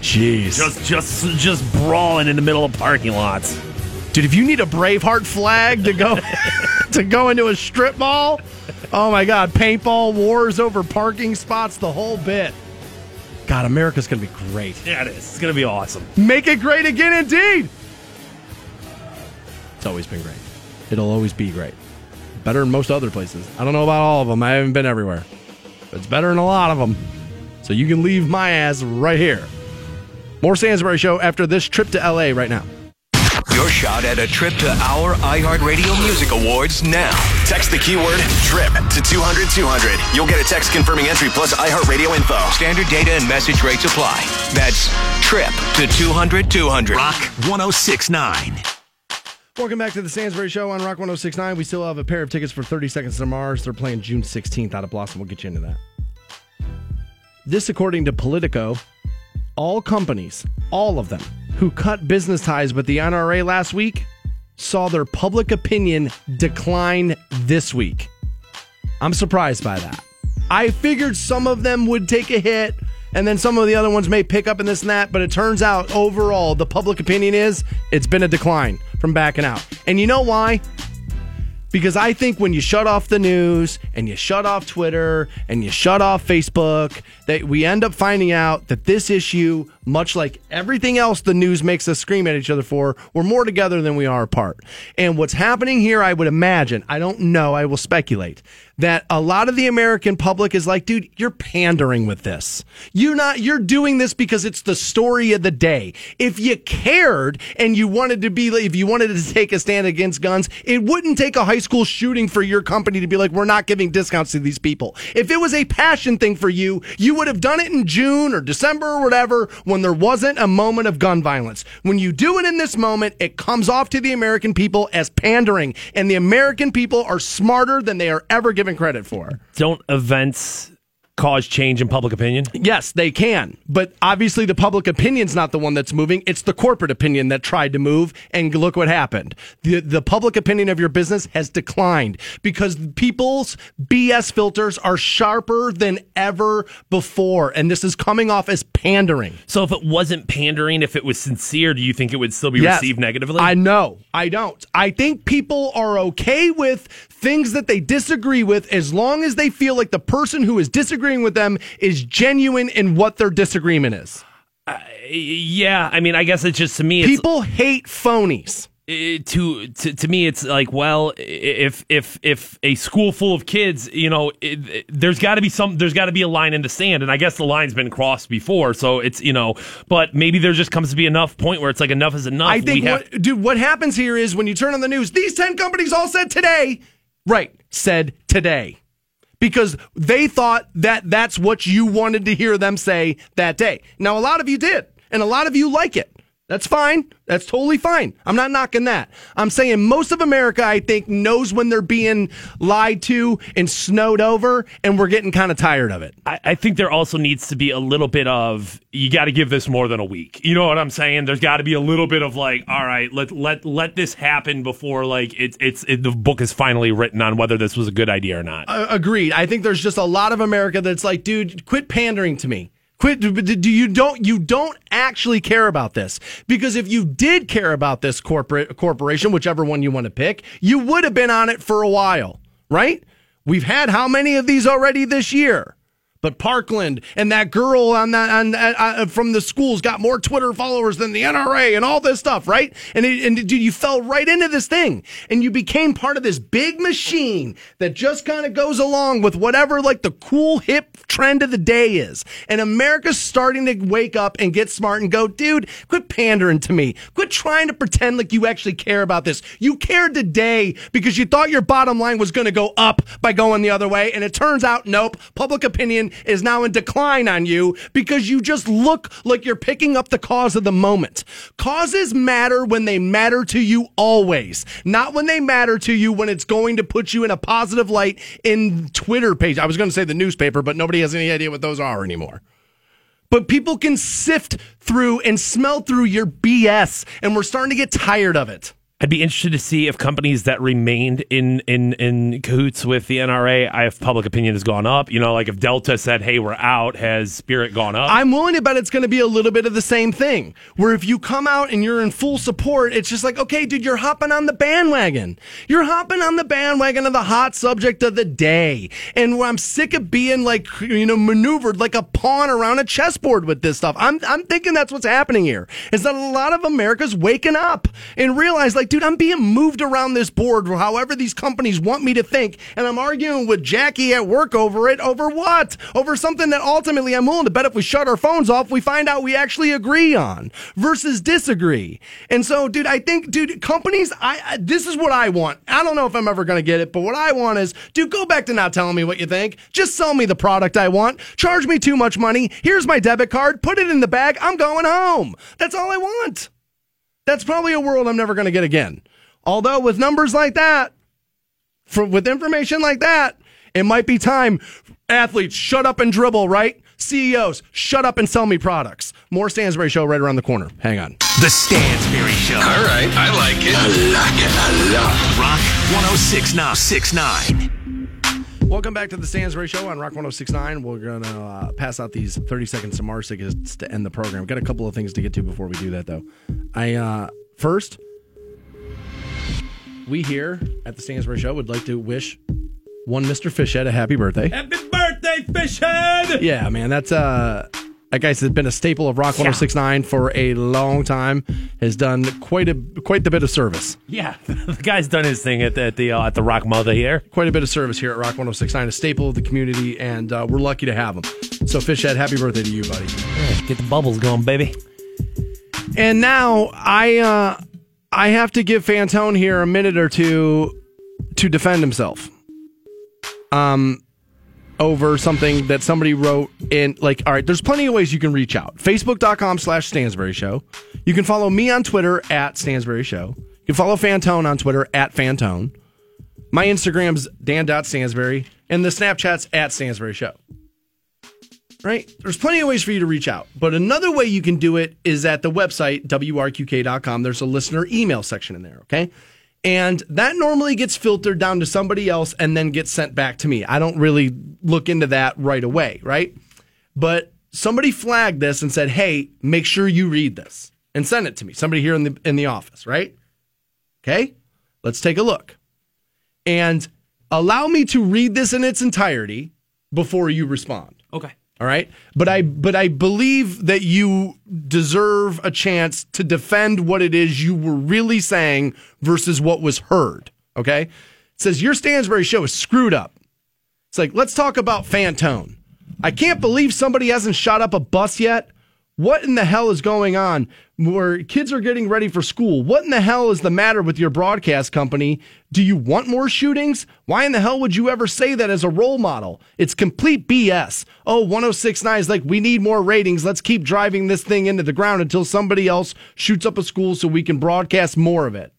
Jeez. Just just just brawling in the middle of parking lots. Dude, if you need a Braveheart flag to go [laughs] to go into a strip mall, oh my God, paintball wars over parking spots, the whole bit. God, America's gonna be great. Yeah, it is. It's gonna be awesome. Make it great again, indeed. It's always been great. It'll always be great. Better than most other places. I don't know about all of them. I haven't been everywhere, but it's better than a lot of them. So you can leave my ass right here. More Stansberry Show after this trip to LA right now. Your shot at a trip to our iHeartRadio Music Awards now. Text the keyword TRIP to 200 200. You'll get a text confirming entry plus iHeartRadio info. Standard data and message rates apply. That's TRIP to 200 200. Rock 1069. Welcome back to the Stansberry Show on Rock 1069. We still have a pair of tickets for 30 Seconds to Mars. They're playing June 16th out of Blossom. We'll get you into that. This, according to Politico, all companies, all of them, who cut business ties with the NRA last week saw their public opinion decline this week. I'm surprised by that. I figured some of them would take a hit and then some of the other ones may pick up in this and that, but it turns out overall the public opinion is it's been a decline from backing out. And you know why? Because I think when you shut off the news and you shut off Twitter and you shut off Facebook, that we end up finding out that this issue, much like everything else the news makes us scream at each other for, we're more together than we are apart. And what's happening here, I would imagine, I don't know, I will speculate, that a lot of the American public is like, dude, you're pandering with this. You're not, you're doing this because it's the story of the day. If you cared and you wanted to be, if you wanted to take a stand against guns, it wouldn't take a high school shooting for your company to be like, we're not giving discounts to these people. If it was a passion thing for you, you would have done it in June or December or whatever when there wasn't a moment of gun violence. When you do it in this moment, it comes off to the American people as pandering and the American people are smarter than they are ever given credit for. Don't events cause change in public opinion? Yes, they can. But obviously, the public opinion's not the one that's moving. It's the corporate opinion that tried to move. And look what happened. The, the public opinion of your business has declined because people's BS filters are sharper than ever before. And this is coming off as pandering. So if it wasn't pandering, if it was sincere, do you think it would still be Yes. received negatively? I know. I don't. I think people are okay with things that they disagree with as long as they feel like the person who is disagreeing with them is genuine in what their disagreement is. yeah, I mean, I guess it's just to me, it's, People hate phonies. uh, to, to to me it's like well if if if a school full of kids you know it, it- there's got to be some there's got to be a line in the sand and i guess the line's been crossed before so it's you know but maybe there just comes to be enough point where it's like enough is enough I think, we have dude, what happens here is when you turn on the news, these 10 companies all said today, right, said today. Because they thought that that's what you wanted to hear them say that day. Now, a lot of you did, and a lot of you like it. That's fine. That's totally fine. I'm not knocking that. I'm saying most of America, I think, knows when they're being lied to and snowed over, and we're getting kind of tired of it. I, I think there also needs to be a little bit of you got to give this more than a week. You know what I'm saying? There's got to be a little bit of like, all right, let let let this happen before like it's it's it, the book is finally written on whether this was a good idea or not. Uh, agreed. I think there's just a lot of America that's like, dude, quit pandering to me. Quit. Do you don't you don't actually care about this? Because if you did care about this corporate corporation, whichever one you want to pick, you would have been on it for a while, right? We've had how many of these already this year? But Parkland and that girl on that on, uh, uh, from the schools got more Twitter followers than the NRA and all this stuff, right? And it, and dude, you fell right into this thing, and you became part of this big machine that just kind of goes along with whatever like the cool hip trend of the day is. And America's starting to wake up and get smart and go, dude, quit pandering to me. Quit trying to pretend like you actually care about this. You cared today because you thought your bottom line was going to go up by going the other way, and it turns out, nope. Public opinion is now in decline on you because you just look like you're picking up the cause of the moment. Causes matter when they matter to you always, not when they matter to you when it's going to put you in a positive light in Twitter page. I was going to say the newspaper, but nobody has any idea what those are anymore. But people can sift through and smell through your BS, and we're starting to get tired of it. I'd be interested to see if companies that remained in in in cahoots with the NRA, if public opinion has gone up. You know, like if Delta said, "Hey, we're out," has Spirit gone up? I'm willing to bet it's going to be a little bit of the same thing. Where if you come out and you're in full support, it's just like, okay, dude, you're hopping on the bandwagon. You're hopping on the bandwagon of the hot subject of the day. And I'm sick of being like, you know, maneuvered like a pawn around a chessboard with this stuff. I'm I'm thinking that's what's happening here. Is that a lot of America's waking up and realize like, dude, I'm being moved around this board however these companies want me to think, and I'm arguing with Jackie at work over it. Over what? Over something that ultimately I'm willing to bet if we shut our phones off, we find out we actually agree on versus disagree. And so, dude, I think, dude, companies, I, I this is what I want. I don't know if I'm ever going to get it, but what I want is, dude, go back to not telling me what you think. Just sell me the product I want. Charge me too much money. Here's my debit card. Put it in the bag. I'm going home. That's all I want. That's probably a world I'm never going to get again. Although with numbers like that, for, with information like that, it might be time. Athletes, shut up and dribble, right? CEOs, shut up and sell me products. More Stansberry Show right around the corner. Hang on. The Stansberry Show. All right, I like it. I like it a lot. Rock 1069. Welcome back to the Stansberry Show on Rock 1069. We're going to uh, pass out these 30 seconds to Mars tickets to end the program. Got a couple of things to get to before we do that, though. I uh, First, we here at the Stansberry Show would like to wish one Mr. Fishhead a happy birthday. Happy birthday, Fishhead! Yeah, man, that's uh that guy's been a staple of Rock 1069 for a long time. Has done quite a quite the bit of service. Yeah, [laughs] the guy's done his thing at the at the, uh, at the Rock Mother here. Quite a bit of service here at Rock 1069, a staple of the community, and uh, we're lucky to have him. So, Fishhead, happy birthday to you, buddy. Yeah, get the bubbles going, baby. And now I uh, I have to give Fantone here a minute or two to defend himself. Um, over something that somebody wrote in like all right there's plenty of ways you can reach out. Facebook.com slash stansberry show. You can follow me on twitter at stansberry show. You can follow fantone on twitter at fantone. My instagram's dan.stansberry and the snapchat's at stansberry show. Right? There's plenty of ways for you to reach out but another way you can do it is at the website wrqk.com there's a listener email section in there okay and that normally gets filtered down to somebody else and then gets sent back to me. I don't really look into that right away, right? But somebody flagged this and said, "Hey, make sure you read this and send it to me." Somebody here in the in the office, right? Okay? Let's take a look. And allow me to read this in its entirety before you respond. Okay. All right. But I but I believe that you deserve a chance to defend what it is you were really saying versus what was heard. Okay? It says your Stansberry show is screwed up. It's like, let's talk about Fantone. I can't believe somebody hasn't shot up a bus yet. What in the hell is going on? Where kids are getting ready for school. What in the hell is the matter with your broadcast company? Do you want more shootings? Why in the hell would you ever say that as a role model? It's complete BS. Oh, 1069 is like, we need more ratings. Let's keep driving this thing into the ground until somebody else shoots up a school so we can broadcast more of it.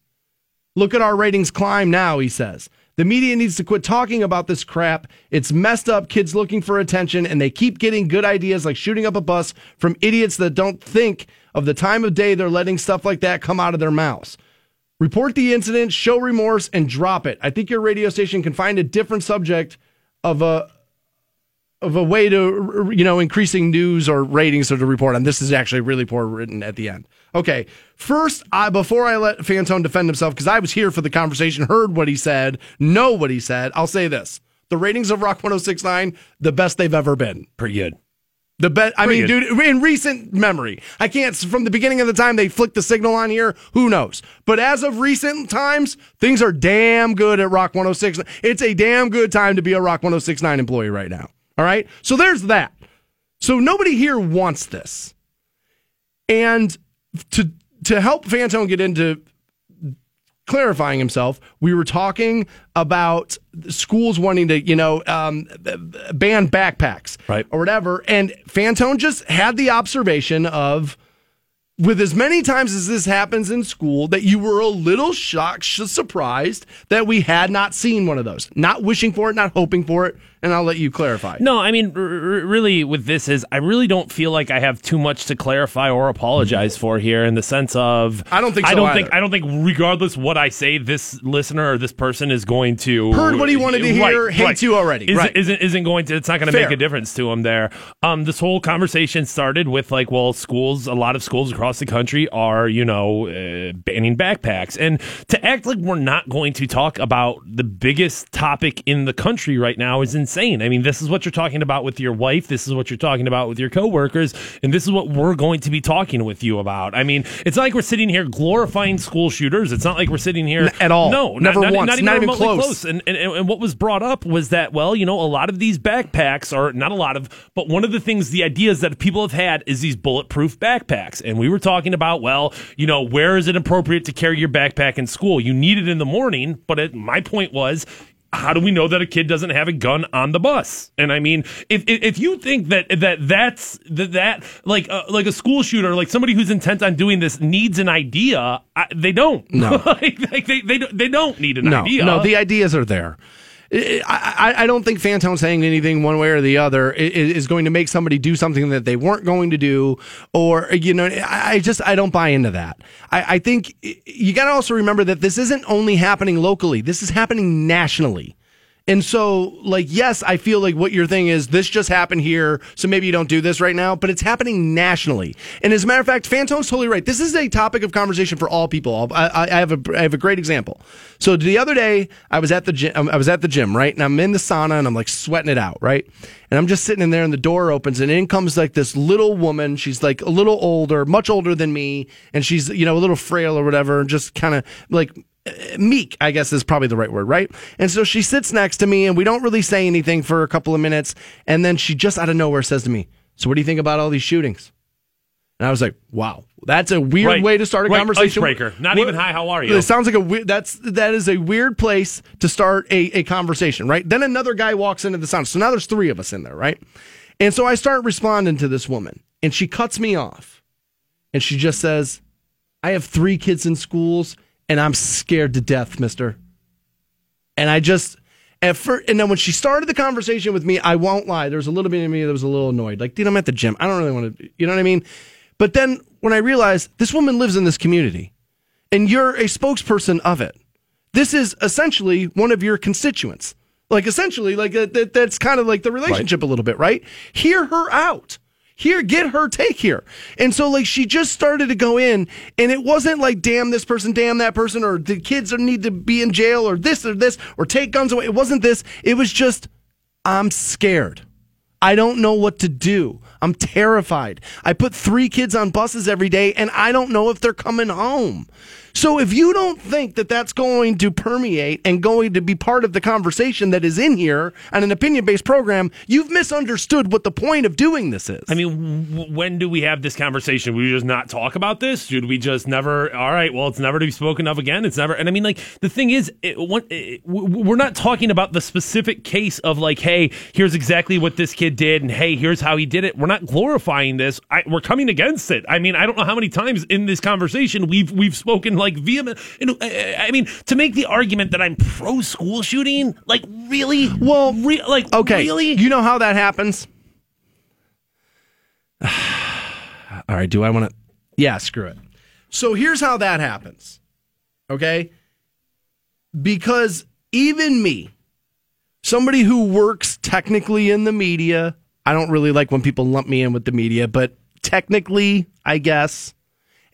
Look at our ratings climb now, he says. The media needs to quit talking about this crap. It's messed up kids looking for attention, and they keep getting good ideas like shooting up a bus from idiots that don't think of the time of day they're letting stuff like that come out of their mouths. Report the incident, show remorse, and drop it. I think your radio station can find a different subject of a of a way to you know increasing news or ratings or to report on. This is actually really poor written at the end. Okay, first, I before I let Fantone defend himself because I was here for the conversation, heard what he said, know what he said. I'll say this: the ratings of Rock 106.9, the best they've ever been. Pretty good. The bet. I Pretty mean, good. dude, in recent memory, I can't. From the beginning of the time they flicked the signal on here, who knows? But as of recent times, things are damn good at Rock 106. It's a damn good time to be a Rock 106.9 employee right now. All right. So there's that. So nobody here wants this, and to to help Fantone get into clarifying himself. We were talking about schools wanting to, you know, um, ban backpacks, Right. or whatever. And Fantone just had the observation of, with as many times as this happens in school, that you were a little shocked, surprised that we had not seen one of those. Not wishing for it, not hoping for it. And I'll let you clarify. No, I mean, r- r- really, with this is I really don't feel like I have too much to clarify or apologize for here, in the sense of I don't think I don't either. think I don't think regardless what I say, this listener or this person is going to Heard what he wanted to hear, Right, hates right. you already. Isn't, Right. isn't isn't going to? It's not going to make a difference to him there. Um, this whole conversation started with like, well, schools, a lot of schools across the country are you know uh, banning backpacks, and to act like we're not going to talk about the biggest topic in the country right now is insane. I mean, this is what you're talking about with your wife. This is what you're talking about with your coworkers, and this is what we're going to be talking with you about. I mean, it's not like we're sitting here glorifying school shooters. It's not like we're sitting here N- at all. No, Never not, once. Not even, Not even remotely close. And, and and what was brought up was that well, you know, a lot of these backpacks are not a lot of, but one of the things, the ideas that people have had is these bulletproof backpacks, and we were talking about well, you know, where is it appropriate to carry your backpack in school? You need it in the morning, but it, my point was how do we know that a kid doesn't have a gun on the bus? And I mean, if if, if you think that that that's that, that like uh, like a school shooter, like somebody who's intent on doing this needs an idea, I, they don't. No. like, [laughs] like, they, they don't- they don't need an no, idea. No, the ideas are there. I, I, don't think Fantone saying anything one way or the other is going to make somebody do something that they weren't going to do, or you know, I I just I don't buy into that. I, I think you got to also remember that this isn't only happening locally; this is happening nationally. And so, like, yes, I feel like what your thing is, this just happened here, so maybe you don't do this right now, but it's happening nationally. And as a matter of fact, Fantone's totally right. This is a topic of conversation for all people. I, I have a, I have a great example. So the other day, I was at the gym, um, I was at the gym, right? And I'm in the sauna and I'm like sweating it out, right? And I'm just sitting in there and the door opens and in comes like this little woman. She's like a little older, much older than me. And she's, you know, a little frail or whatever, and just kind of like, meek, I guess is probably the right word, right? And so she sits next to me and we don't really say anything for a couple of minutes. And then she just out of nowhere says to me, So what do you think about all these shootings? And I was like, wow, that's a weird Right. way to start a Right. conversation. Icebreaker. Not What- even, "Hi, how are you?" It sounds like a weird, that's, that is a weird place to start a, a conversation, right? Then another guy walks into the sound. So now there's three of us in there, right? And so I start responding to this woman and she cuts me off and she just says, I have three kids in schools and I'm scared to death, mister. And I just, at first, and then when she started the conversation with me, I won't lie, there was a little bit of me that was a little annoyed. Like, dude, I'm at the gym. I don't really want to, you know what I mean? But then when I realized this woman lives in this community and you're a spokesperson of it, this is essentially one of your constituents. Like, essentially, like that, that's kind of like the relationship a little bit, right? Hear her out. Here, get her take here. And so, like, she just started to go in, and it wasn't like, damn this person, damn that person, or the kids need to be in jail, or this or this, or take guns away. It wasn't this. It was just, I'm scared. I don't know what to do. I'm terrified. I put three kids on buses every day, and I don't know if they're coming home. So if you don't think that that's going to permeate and going to be part of the conversation that is in here on an opinion based program, you've misunderstood what the point of doing this is. I mean, w- when do we have this conversation? We just not talk about this? Should we just never? All right, well, it's never to be spoken of again. It's never. And I mean, like the thing is, it, it, we're not talking about the specific case of like, hey, here's exactly what this kid did, and hey, here's how he did it. We're not glorifying this. I, we're coming against it. I mean, I don't know how many times in this conversation we've we've spoken like vehement. You know, I, I mean, to make the argument that I'm pro school shooting, like really, well, re- like okay, really, you know how that happens? [sighs] All right, do I want to? Yeah, screw it. So here's how that happens. Okay? Because even me, somebody who works technically in the media, I don't really like when people lump me in with the media, but technically, I guess.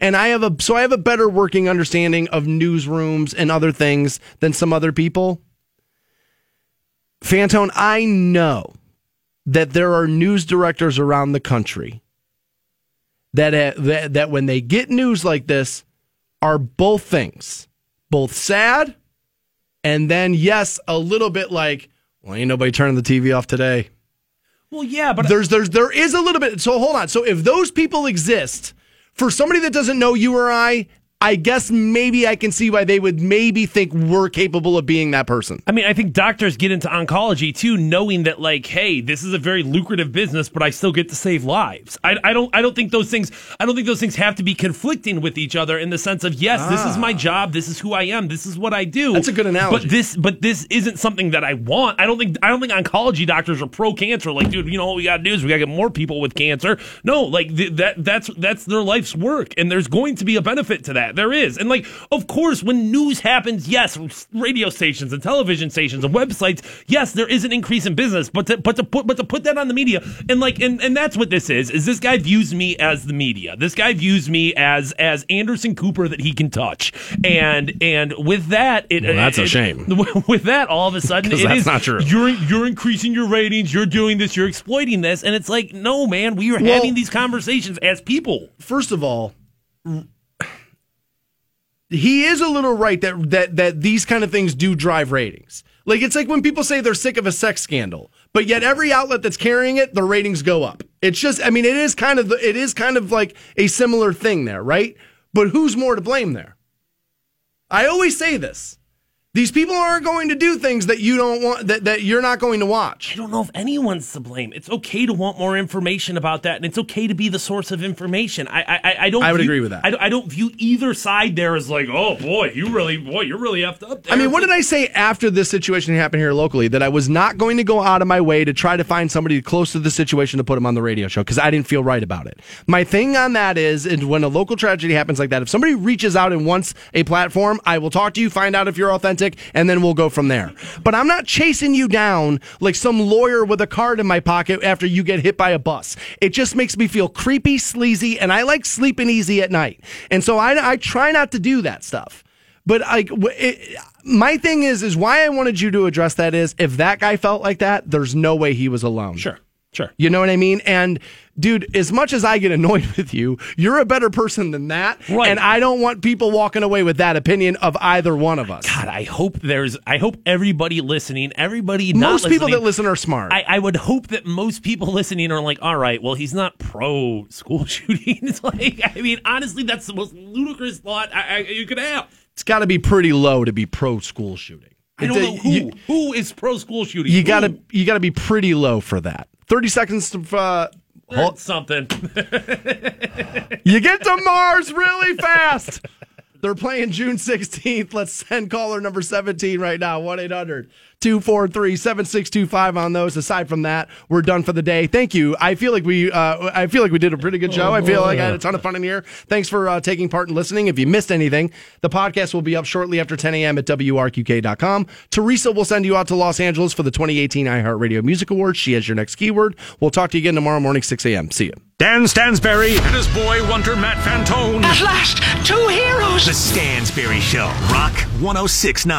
And I have a so I have a better working understanding of newsrooms and other things than some other people. Fantone, I know that there are news directors around the country that, uh, that that when they get news like this are both things, both sad and then yes, a little bit like, well, ain't nobody turning the TV off today. Well, yeah, but there's there's there is a little bit. So hold on. So if those people exist for somebody that doesn't know you or I, I guess maybe I can see why they would maybe think we're capable of being that person. I mean, I think doctors get into oncology too, knowing that like, hey, this is a very lucrative business, but I still get to save lives. I, I don't, I don't think those things, I don't think those things have to be conflicting with each other in the sense of yes, this is my job, this is who I am, this is what I do. Ah. That's a good analogy. But this, but this isn't something that I want. I don't think, I don't think oncology doctors are pro cancer. Like, dude, you know what we got to do is we got to get more people with cancer. No, like th- that, that's that's their life's work, and there's going to be a benefit to that. There is, and like, of course, when news happens, yes, radio stations and television stations and websites, yes, there is an increase in business, but to, but to put but to put that on the media, and like, and, and that's what this is. Is this guy views me as the media? This guy views me as as Anderson Cooper that he can touch, and and with that, it Well, that's a it- shame. [laughs] With that, all of a sudden, [laughs] 'Cause it that's is- not true. You're you're increasing your ratings. You're doing this. You're exploiting this, and it's like, no, man, we are Well- having these conversations as people. First of all, he is a little right that that that these kind of things do drive ratings. Like it's like when people say they're sick of a sex scandal, but yet every outlet that's carrying it, the ratings go up. It's just, I mean, it is kind of it is kind of like a similar thing there, right? But who's more to blame there? I always say this. These people aren't going to do things that you don't want that, that you're not going to watch. I don't know if anyone's to blame. It's okay to want more information about that, and it's okay to be the source of information. I I, I don't. I would view- agree with that. I, don't- I don't view either side there as like, oh boy, you really, boy, you're really effed up. There. I mean, what did I say after this situation happened here locally? That I was not going to go out of my way to try to find somebody close to the situation to put him on the radio show because I didn't feel right about it. My thing on that is, and when a local tragedy happens like that, if somebody reaches out and wants a platform, I will talk to you, find out if you're authentic, and then we'll go from there. But I'm not chasing you down like some lawyer with a card in my pocket after you get hit by a bus. It just makes me feel creepy, sleazy, and I like sleeping easy at night. And so I, I try not to do that stuff. But like, my thing is, is why I wanted you to address that is if that guy felt like that, there's no way he was alone. Sure, sure. You know what I mean? And dude, as much as I get annoyed [laughs] with you, you're a better person than that. Right. And I don't want people walking away with that opinion of either one of us. God, I hope there's. I hope everybody listening, everybody. not Most people that listen are smart. I, I would hope that most people listening are like, all right, well, he's not pro school [laughs] shooting. It's like, I mean, honestly, that's the most ludicrous thought I, I, you could have. it's got to be pretty low to be pro school shooting. I don't know who You, who is pro school shooting. you Who? gotta you gotta be pretty low for that. Thirty seconds to uh, something. [laughs] You get to Mars really fast. They're playing June 16th. Let's send caller number 17 right now 1 800 243 7625 on those. Aside from that, we're done for the day. Thank you. I feel like we uh, I feel like we did a pretty good show. I feel like I had a ton of fun in here. Thanks for uh, taking part and listening. If you missed anything, the podcast will be up shortly after 10 a.m. at WRQK.com. Teresa will send you out to Los Angeles for the 2018 iHeartRadio Music Awards. She has your next keyword. We'll talk to you again tomorrow morning, 6 a.m. See you. Dan Stansberry and his boy wonder Matt Fantone. At last, two heroes. The Stansberry Show, Rock 1069.